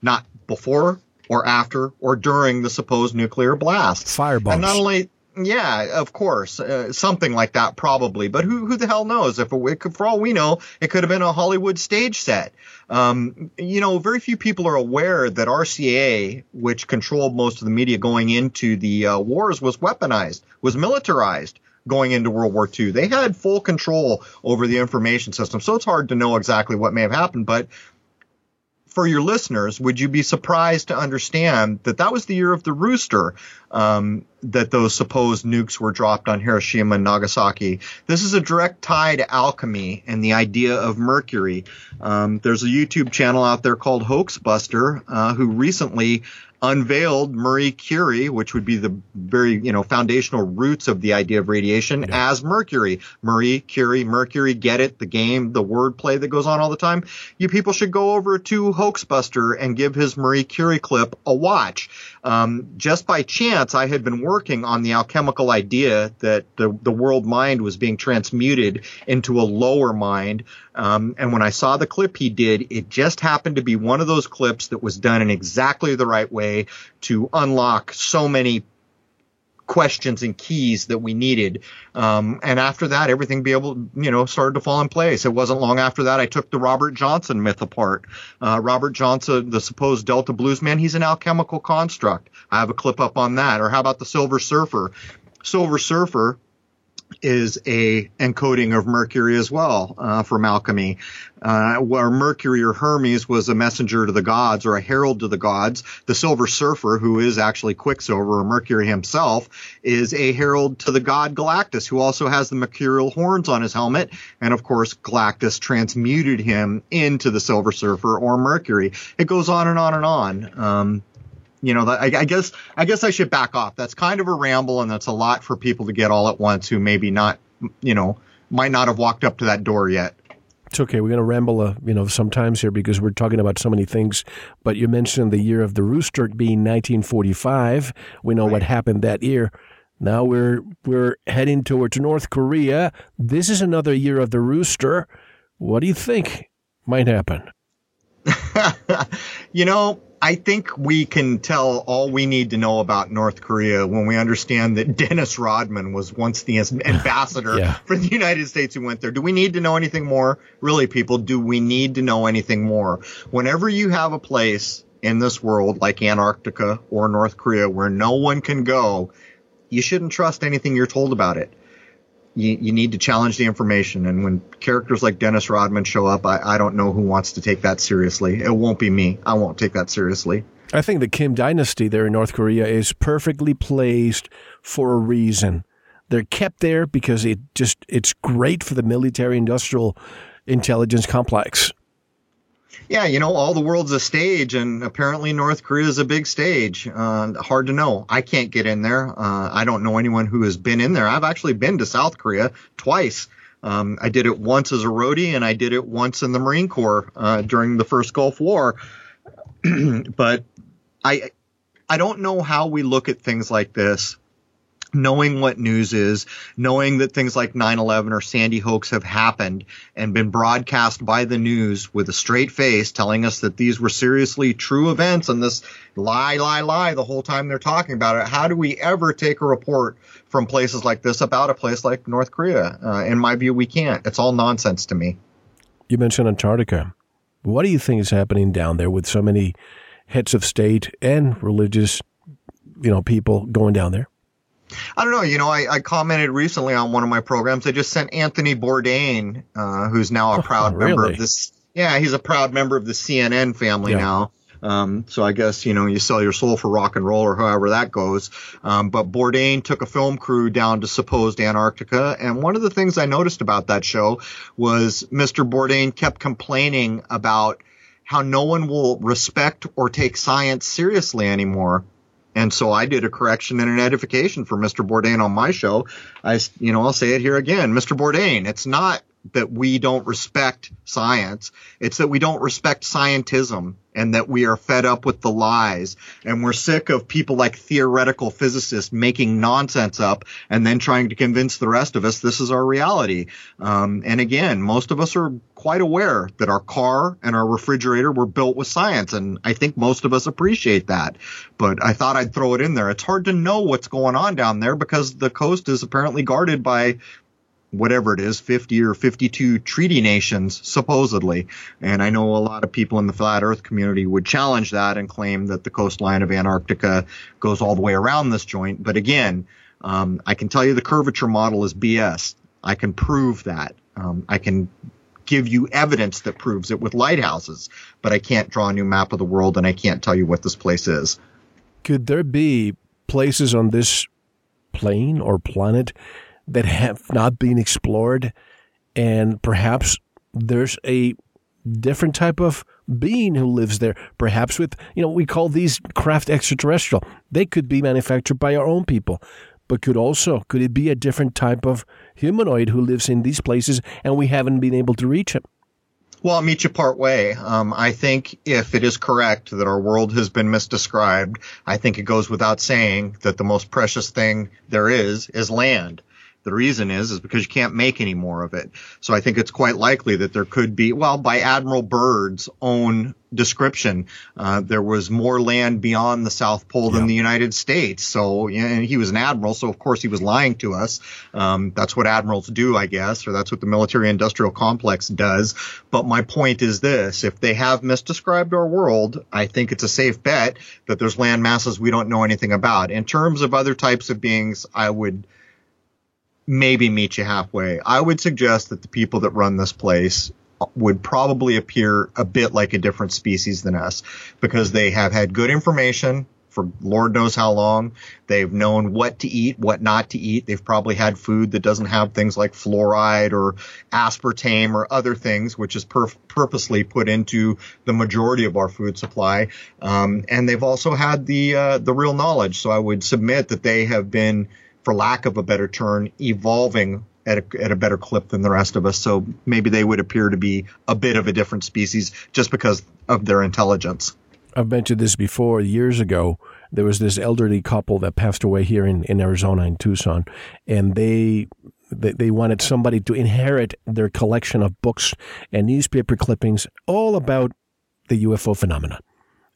Not before or after or during the supposed nuclear blast. Firebombs. And not only yeah, of course, uh, something like that probably. But who who the hell knows? If it, for all we know, it could have been a Hollywood stage set. Um, you know, very few people are aware that RCA, which controlled most of the media going into the uh, wars, was weaponized, was militarized going into World War II. They had full control over the information system, so it's hard to know exactly what may have happened. But for your listeners, would you be surprised to understand that that was the year of the rooster? Um, that those supposed nukes were dropped on Hiroshima and Nagasaki. This is a direct tie to alchemy and the idea of mercury. Um, there's a YouTube channel out there called Hoaxbuster uh, who recently unveiled Marie Curie, which would be the very, you know, foundational roots of the idea of radiation yeah. as Mercury. Marie Curie, Mercury, get it? The game, the wordplay that goes on all the time. You people should go over to Hoaxbuster and give his Marie Curie clip a watch. Um, just by chance, I had been working on the alchemical idea that the, the world mind was being transmuted into a lower mind. Um, and when I saw the clip he did, it just happened to be one of those clips that was done in exactly the right way to unlock so many questions and keys that we needed. Um, and after that, everything be able, you know, started to fall in place. It wasn't long after that I took the Robert Johnson myth apart. Uh, Robert Johnson, the supposed Delta blues man, he's an alchemical construct. I have a clip up on that. Or how about the Silver Surfer? Silver Surfer is a encoding of Mercury as well uh, from alchemy, uh, where Mercury or Hermes was a messenger to the gods or a herald to the gods. The Silver Surfer, who is actually Quicksilver or Mercury himself, is a herald to the god Galactus, who also has the mercurial horns on his helmet. And of course, Galactus transmuted him into the Silver Surfer or Mercury. It goes on and on and on. Um, you know, I, I, guess I guess I should back off. That's kind of a ramble, and that's a lot for people to get all at once who maybe not, you know, might not have walked up to that door yet. It's okay. We're going to ramble, uh, you know, sometimes here because we're talking about so many things. But you mentioned the year of the rooster being 1945. We know right. what happened that year. Now we're we're heading towards North Korea. This is another year of the rooster. What do you think might happen? [LAUGHS] you know, I think we can tell all we need to know about North Korea when we understand that Dennis Rodman was once the [LAUGHS] ambassador yeah. for the United States who went there. Do we need to know anything more? Really, people, do we need to know anything more? Whenever you have a place in this world like Antarctica or North Korea where no one can go, you shouldn't trust anything you're told about it you, you need to challenge the information. And when characters like Dennis Rodman show up, I, I don't know who wants to take that seriously. It won't be me. I won't take that seriously. I think the Kim dynasty there in North Korea is perfectly placed for a reason. They're kept there because it just it's great for the military industrial intelligence complex yeah, you know, all the world's a stage, and apparently North Korea is a big stage. Uh, hard to know. I can't get in there. Uh, I don't know anyone who has been in there. I've actually been to South Korea twice. Um, I did it once as a roadie, and I did it once in the Marine Corps uh, during the first Gulf War. [CLEARS THROAT] but I, I don't know how we look at things like this knowing what news is, knowing that things like 9-11 or Sandy Hoax have happened and been broadcast by the news with a straight face telling us that these were seriously true events and this lie, lie, lie the whole time they're talking about it. How do we ever take a report from places like this about a place like North Korea? Uh, in my view, we can't. It's all nonsense to me. You mentioned Antarctica. What do you think is happening down there with so many heads of state and religious, you know, people going down there? I don't know. You know, I, I, commented recently on one of my programs. I just sent Anthony Bourdain, uh, who's now a proud oh, really? member of this. Yeah, he's a proud member of the CNN family yeah. now. Um, so I guess, you know, you sell your soul for rock and roll or however that goes. Um, but Bourdain took a film crew down to supposed Antarctica. And one of the things I noticed about that show was Mr. Bourdain kept complaining about how no one will respect or take science seriously anymore. And so I did a correction and an edification for Mr. Bourdain on my show. I, you know, I'll say it here again. Mr. Bourdain, it's not that we don't respect science. It's that we don't respect scientism and that we are fed up with the lies and we're sick of people like theoretical physicists making nonsense up and then trying to convince the rest of us this is our reality. Um, and again, most of us are quite aware that our car and our refrigerator were built with science. And I think most of us appreciate that. But I thought I'd throw it in there. It's hard to know what's going on down there because the coast is apparently guarded by whatever it is, 50 or 52 treaty nations, supposedly. And I know a lot of people in the flat earth community would challenge that and claim that the coastline of Antarctica goes all the way around this joint. But again, um, I can tell you the curvature model is BS. I can prove that. Um, I can give you evidence that proves it with lighthouses, but I can't draw a new map of the world and I can't tell you what this place is. Could there be places on this plane or planet that have not been explored, and perhaps there's a different type of being who lives there. Perhaps with, you know, we call these craft extraterrestrial. They could be manufactured by our own people, but could also, could it be a different type of humanoid who lives in these places and we haven't been able to reach him? Well, I'll meet you part way. Um, I think if it is correct that our world has been misdescribed, I think it goes without saying that the most precious thing there is is land. The reason is is because you can't make any more of it. So I think it's quite likely that there could be, well, by Admiral Byrd's own description, uh, there was more land beyond the South Pole than the United States. So know, he was an admiral, so of course he was lying to us. Um, that's what admirals do, I guess, or that's what the military-industrial complex does. But my point is this: if they have misdescribed our world, I think it's a safe bet that there's land masses we don't know anything about. In terms of other types of beings, I would maybe meet you halfway. I would suggest that the people that run this place would probably appear a bit like a different species than us because they have had good information for Lord knows how long. They've known what to eat, what not to eat. They've probably had food that doesn't have things like fluoride or aspartame or other things, which is purposely put into the majority of our food supply. Um, and they've also had the uh, the real knowledge. So I would submit that they have been for lack of a better term, evolving at a, at a better clip than the rest of us. So maybe they would appear to be a bit of a different species just because of their intelligence. I've mentioned this before. Years ago, there was this elderly couple that passed away here in, in Arizona, in Tucson, and they they, they wanted somebody to inherit their collection of books and newspaper clippings all about the UFO phenomenon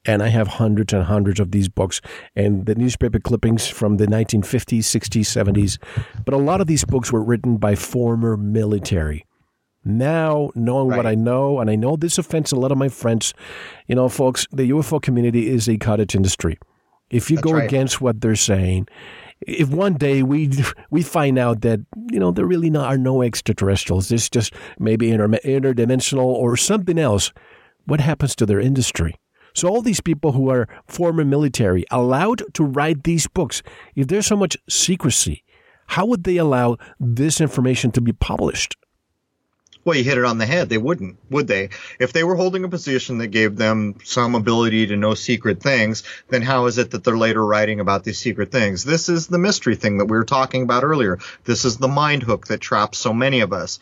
and I have hundreds and hundreds of these books and the newspaper clippings from the 1950s, 60s, 70s. But a lot of these books were written by former military. Now, knowing right. what I know, and I know this offends a lot of my friends, you know, folks, the UFO community is a cottage industry. If you That's go right. against what they're saying, if one day we [LAUGHS] we find out that you know there really not, are no extraterrestrials, it's just maybe inter, interdimensional or something else, what happens to their industry? So all these people who are former military allowed to write these books, if there's so much secrecy, how would they allow this information to be published? Well, you hit it on the head. They wouldn't, would they? If they were holding a position that gave them some ability to know secret things, then how is it that they're later writing about these secret things? This is the mystery thing that we were talking about earlier. This is the mind hook that traps so many of us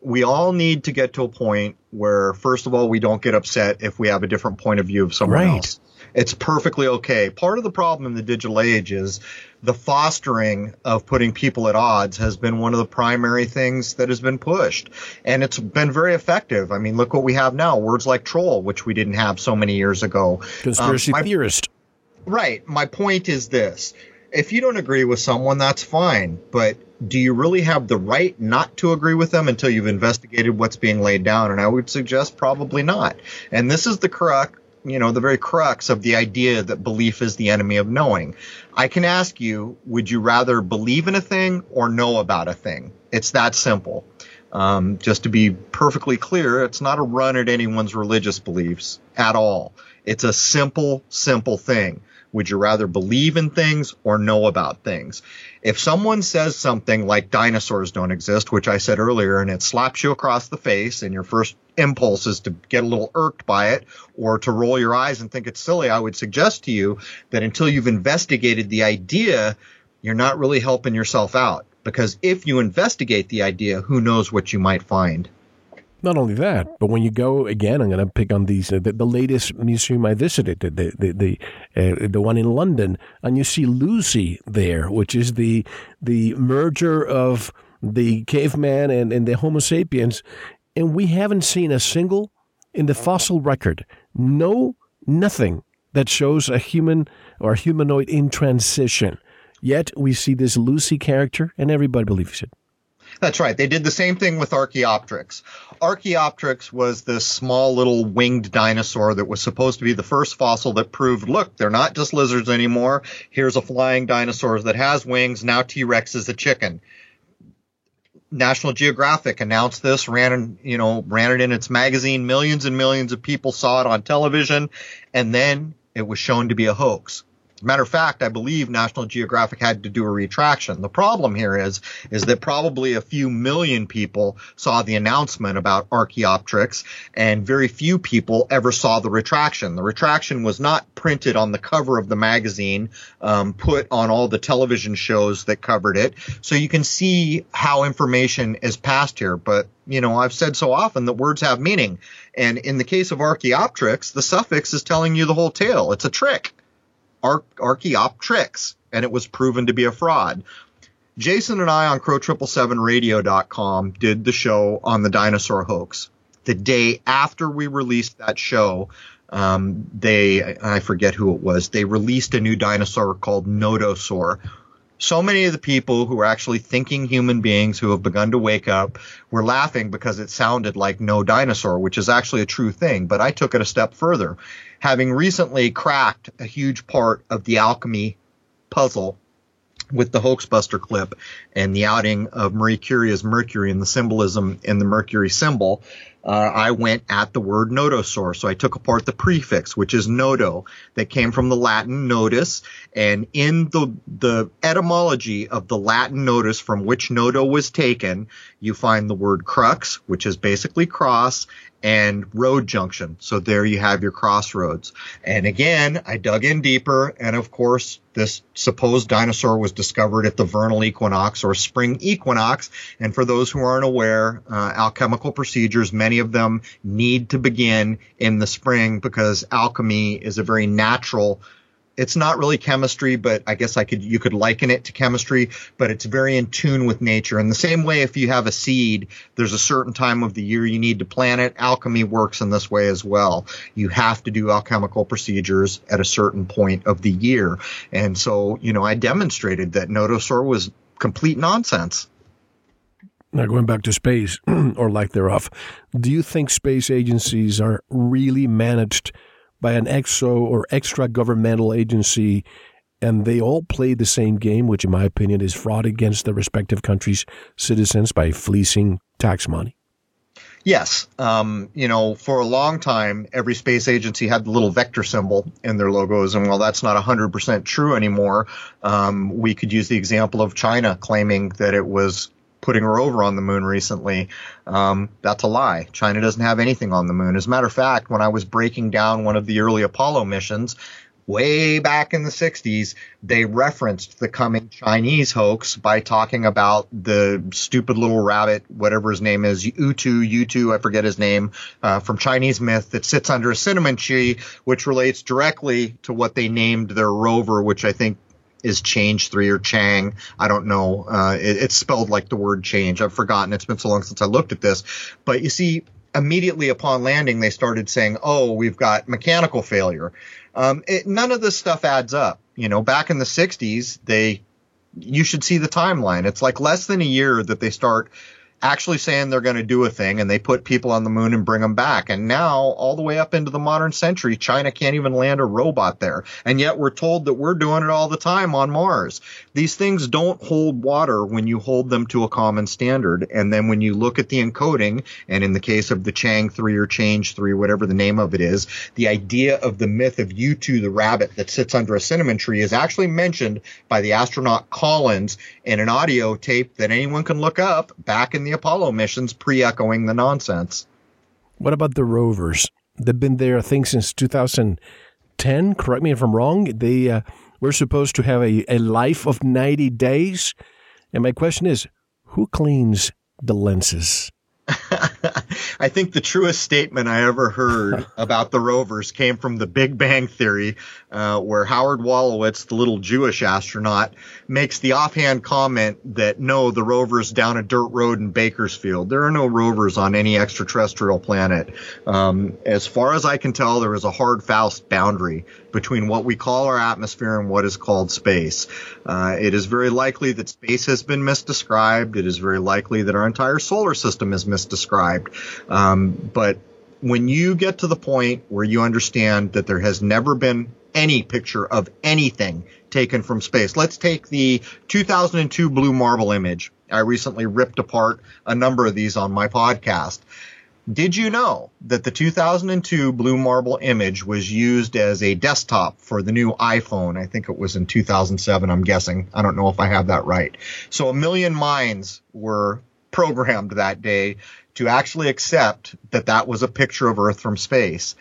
we all need to get to a point where, first of all, we don't get upset if we have a different point of view of someone right. else. It's perfectly okay. Part of the problem in the digital age is the fostering of putting people at odds has been one of the primary things that has been pushed. And it's been very effective. I mean, look what we have now. Words like troll, which we didn't have so many years ago. Conspiracy um, my, theorist. Right. My point is this. If you don't agree with someone, that's fine. But do you really have the right not to agree with them until you've investigated what's being laid down? And I would suggest probably not. And this is the crux, you know, the very crux of the idea that belief is the enemy of knowing. I can ask you, would you rather believe in a thing or know about a thing? It's that simple. Um, just to be perfectly clear, it's not a run at anyone's religious beliefs at all. It's a simple, simple thing. Would you rather believe in things or know about things? If someone says something like dinosaurs don't exist, which I said earlier, and it slaps you across the face and your first impulse is to get a little irked by it or to roll your eyes and think it's silly, I would suggest to you that until you've investigated the idea, you're not really helping yourself out. Because if you investigate the idea, who knows what you might find. Not only that, but when you go again, I'm going to pick on these uh, the, the, latest museum I visited, the the the uh, the one in London, and you see Lucy there, which is the the merger of the caveman and, and the Homo sapiens, and we haven't seen a single in the fossil record, no nothing that shows a human or humanoid in transition. Yet we see this Lucy character, and everybody believes it. That's right. They did the same thing with Archaeopteryx. Archaeopteryx was this small little winged dinosaur that was supposed to be the first fossil that proved, look, they're not just lizards anymore. Here's a flying dinosaur that has wings. Now T-Rex is a chicken. National Geographic announced this, ran you know, ran it in its magazine. Millions and millions of people saw it on television, and then it was shown to be a hoax. Matter of fact, I believe National Geographic had to do a retraction. The problem here is, is that probably a few million people saw the announcement about Archaeopteryx and very few people ever saw the retraction. The retraction was not printed on the cover of the magazine, um, put on all the television shows that covered it. So you can see how information is passed here. But, you know, I've said so often that words have meaning. And in the case of Archaeopteryx, the suffix is telling you the whole tale. It's a trick. Archaeopteryx, and it was proven to be a fraud. Jason and I on crrow777radio.com did the show on the dinosaur hoax. The day after we released that show, um, they, I forget who it was, they released a new dinosaur called Nodosaur. So many of the people who are actually thinking human beings who have begun to wake up were laughing because it sounded like no dinosaur, which is actually a true thing. But I took it a step further having recently cracked a huge part of the alchemy puzzle with the hoaxbuster clip and the outing of Marie Curie's Mercury and the symbolism in the Mercury symbol, uh, I went at the word nodosaur. So I took apart the prefix, which is nodo, that came from the Latin nodus. And in the, the etymology of the Latin nodus from which nodo was taken, you find the word crux, which is basically cross, and road junction. So there you have your crossroads. And again, I dug in deeper, and of course, this supposed dinosaur was discovered at the vernal equinox or spring equinox. And for those who aren't aware, uh, alchemical procedures, many of them need to begin in the spring because alchemy is a very natural it's not really chemistry, but I guess I could you could liken it to chemistry, but it's very in tune with nature. In the same way, if you have a seed, there's a certain time of the year you need to plant it. Alchemy works in this way as well. You have to do alchemical procedures at a certain point of the year, and so you know I demonstrated that Nodosaur was complete nonsense. Now, going back to space [CLEARS THROAT] or lack thereof, do you think space agencies are really managed? By an exo or extra governmental agency and they all play the same game, which in my opinion is fraud against their respective countries' citizens by fleecing tax money? Yes. Um, you know, for a long time, every space agency had the little vector symbol in their logos. And while that's not 100% true anymore, um, we could use the example of China claiming that it was putting a rover on the moon recently. Um, that's a lie. China doesn't have anything on the moon. As a matter of fact, when I was breaking down one of the early Apollo missions, way back in the 60s, they referenced the coming Chinese hoax by talking about the stupid little rabbit, whatever his name is, Utu, Utu, I forget his name, uh, from Chinese myth that sits under a cinnamon tree, which relates directly to what they named their rover, which I think is change three or Chang. I don't know. Uh, it, it's spelled like the word change. I've forgotten. It's been so long since I looked at this. But you see, immediately upon landing, they started saying, "Oh, we've got mechanical failure." Um, it, none of this stuff adds up. You know, back in the '60s, they you should see the timeline. It's like less than a year that they start actually saying they're going to do a thing and they put people on the moon and bring them back. And now, all the way up into the modern century, China can't even land a robot there. And yet we're told that we're doing it all the time on Mars. These things don't hold water when you hold them to a common standard. And then when you look at the encoding, and in the case of the Chang 3 or Change 3, whatever the name of it is, the idea of the myth of Utu the rabbit that sits under a cinnamon tree is actually mentioned by the astronaut Collins in an audio tape that anyone can look up back in the Apollo missions pre echoing the nonsense. What about the rovers? They've been there, I think, since 2010. Correct me if I'm wrong. They uh, were supposed to have a, a life of 90 days. And my question is who cleans the lenses? [LAUGHS] I think the truest statement I ever heard [LAUGHS] about the rovers came from the Big Bang Theory, uh, where Howard Wolowitz, the little Jewish astronaut, makes the offhand comment that no, the rover's down a dirt road in Bakersfield. There are no rovers on any extraterrestrial planet. Um, as far as I can tell, there is a hard, fast boundary between what we call our atmosphere and what is called space. Uh, it is very likely that space has been misdescribed. It is very likely that our entire solar system is misdescribed. Um, but when you get to the point where you understand that there has never been any picture of anything taken from space. Let's take the 2002 blue marble image. I recently ripped apart a number of these on my podcast. Did you know that the 2002 Blue Marble image was used as a desktop for the new iPhone? I think it was in 2007, I'm guessing. I don't know if I have that right. So a million minds were programmed that day to actually accept that that was a picture of Earth from space.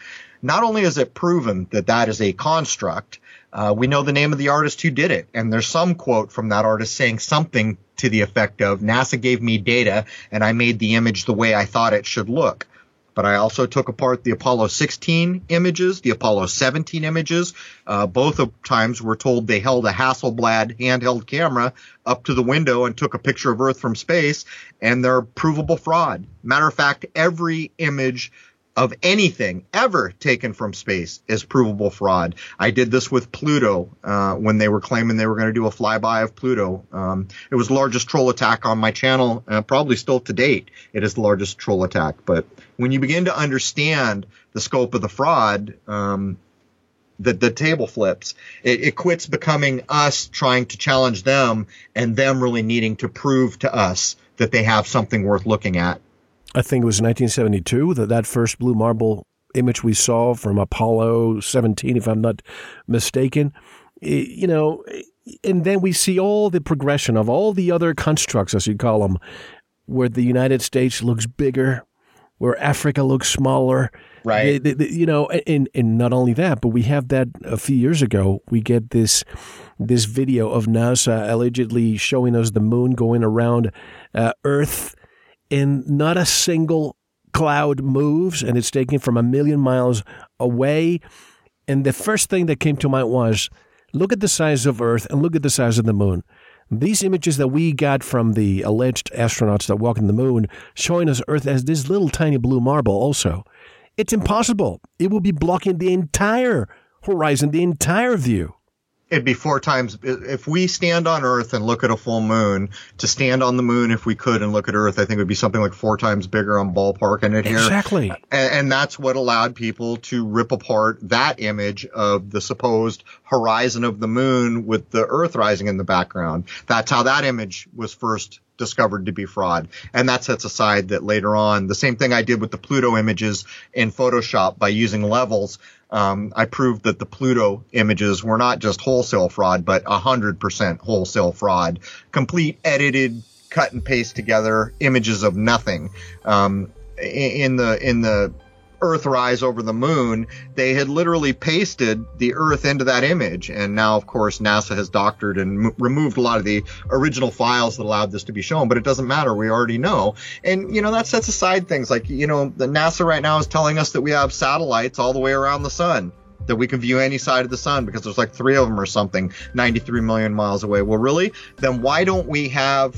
Not only is it proven that that is a construct, uh, we know the name of the artist who did it. And there's some quote from that artist saying something to the effect of NASA gave me data and I made the image the way I thought it should look. But I also took apart the Apollo 16 images, the Apollo 17 images. Uh, both of times we're told they held a Hasselblad handheld camera up to the window and took a picture of Earth from space, and they're provable fraud. Matter of fact, every image of anything ever taken from space is provable fraud. I did this with Pluto uh, when they were claiming they were going to do a flyby of Pluto. Um, it was the largest troll attack on my channel, uh, probably still to date. It is the largest troll attack. But when you begin to understand the scope of the fraud, um, the, the table flips. It, it quits becoming us trying to challenge them and them really needing to prove to us that they have something worth looking at. I think it was 1972 that that first blue marble image we saw from Apollo 17, if I'm not mistaken. You know, and then we see all the progression of all the other constructs, as you call them, where the United States looks bigger, where Africa looks smaller. Right. They, they, you know, and, and not only that, but we have that a few years ago. We get this this video of NASA allegedly showing us the moon going around uh, Earth and not a single cloud moves, and it's taken from a million miles away. And the first thing that came to mind was look at the size of Earth and look at the size of the moon. These images that we got from the alleged astronauts that walked on the moon showing us Earth as this little tiny blue marble, also. It's impossible. It will be blocking the entire horizon, the entire view it'd be four times if we stand on earth and look at a full moon to stand on the moon if we could and look at earth i think it would be something like four times bigger on ballpark and it here. Exactly. And, and, that's what allowed people to rip apart that image of the supposed horizon of the moon with the earth rising in the background. That's how that image was first discovered to be fraud. And that sets aside that later on, the same thing I did with the Pluto images in Photoshop by using levels, um, I proved that the Pluto images were not just wholesale fraud, but 100% wholesale fraud. Complete edited, cut and paste together images of nothing. Um, in the in the Earthrise over the moon, they had literally pasted the Earth into that image. And now, of course, NASA has doctored and m- removed a lot of the original files that allowed this to be shown, but it doesn't matter. We already know. And, you know, that sets aside things like, you know, the NASA right now is telling us that we have satellites all the way around the sun that we can view any side of the sun because there's like three of them or something 93 million miles away. Well, really? Then why don't we have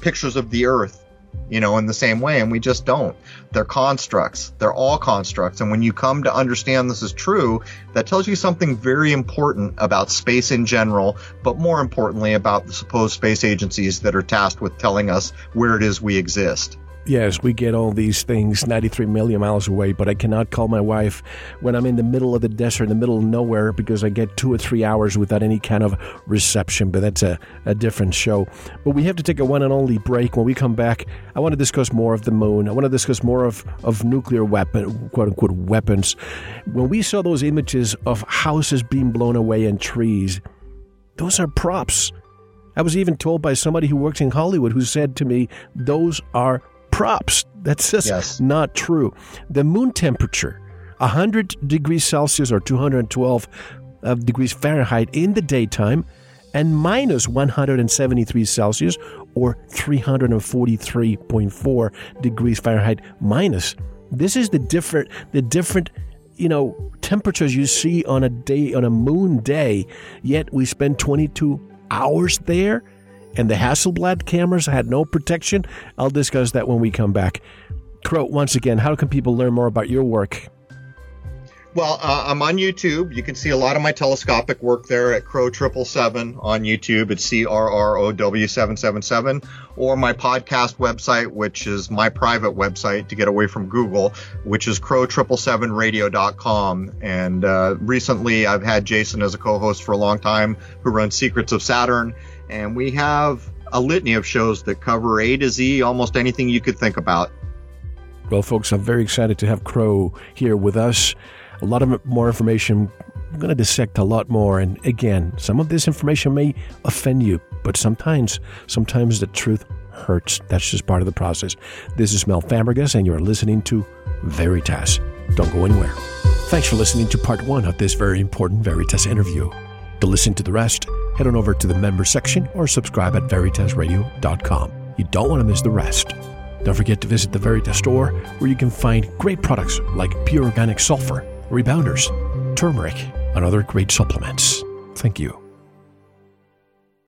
pictures of the Earth you know, in the same way, and we just don't. They're constructs. They're all constructs. And when you come to understand this is true, that tells you something very important about space in general, but more importantly about the supposed space agencies that are tasked with telling us where it is we exist yes, we get all these things 93 million miles away, but I cannot call my wife when I'm in the middle of the desert, in the middle of nowhere, because I get two or three hours without any kind of reception. But that's a, a different show. But we have to take a one and only break. When we come back, I want to discuss more of the moon. I want to discuss more of, of nuclear weapon, quote unquote, weapons. When we saw those images of houses being blown away and trees, those are props. I was even told by somebody who works in Hollywood who said to me, those are props. That's just yes. not true. The moon temperature, 100 degrees Celsius or 212 uh, degrees Fahrenheit in the daytime, and minus 173 Celsius or 343.4 degrees Fahrenheit minus. This is the different the different you know temperatures you see on a day on a moon day yet we spend 22 hours there and the Hasselblad cameras had no protection? I'll discuss that when we come back. Crow, once again, how can people learn more about your work? Well, uh, I'm on YouTube. You can see a lot of my telescopic work there at Crow Triple Seven on YouTube. It's C R R O W seven seven seven, or my podcast website, which is my private website to get away from Google, which is Crow Triple Seven Radio.com. And uh, recently, I've had Jason as a co-host for a long time, who runs Secrets of Saturn and we have a litany of shows that cover A to Z, almost anything you could think about. Well, folks, I'm very excited to have Crow here with us. A lot of more information. I'm going to dissect a lot more. And again, some of this information may offend you, but sometimes, sometimes the truth hurts. That's just part of the process. This is Mel Fabregas, and you're listening to Veritas. Don't go anywhere. Thanks for listening to part one of this very important Veritas interview. To listen to the rest, head on over to the member section or subscribe at veritasradio.com. You don't want to miss the rest. Don't forget to visit the Veritas store where you can find great products like pure organic sulfur, rebounders, turmeric, and other great supplements. Thank you.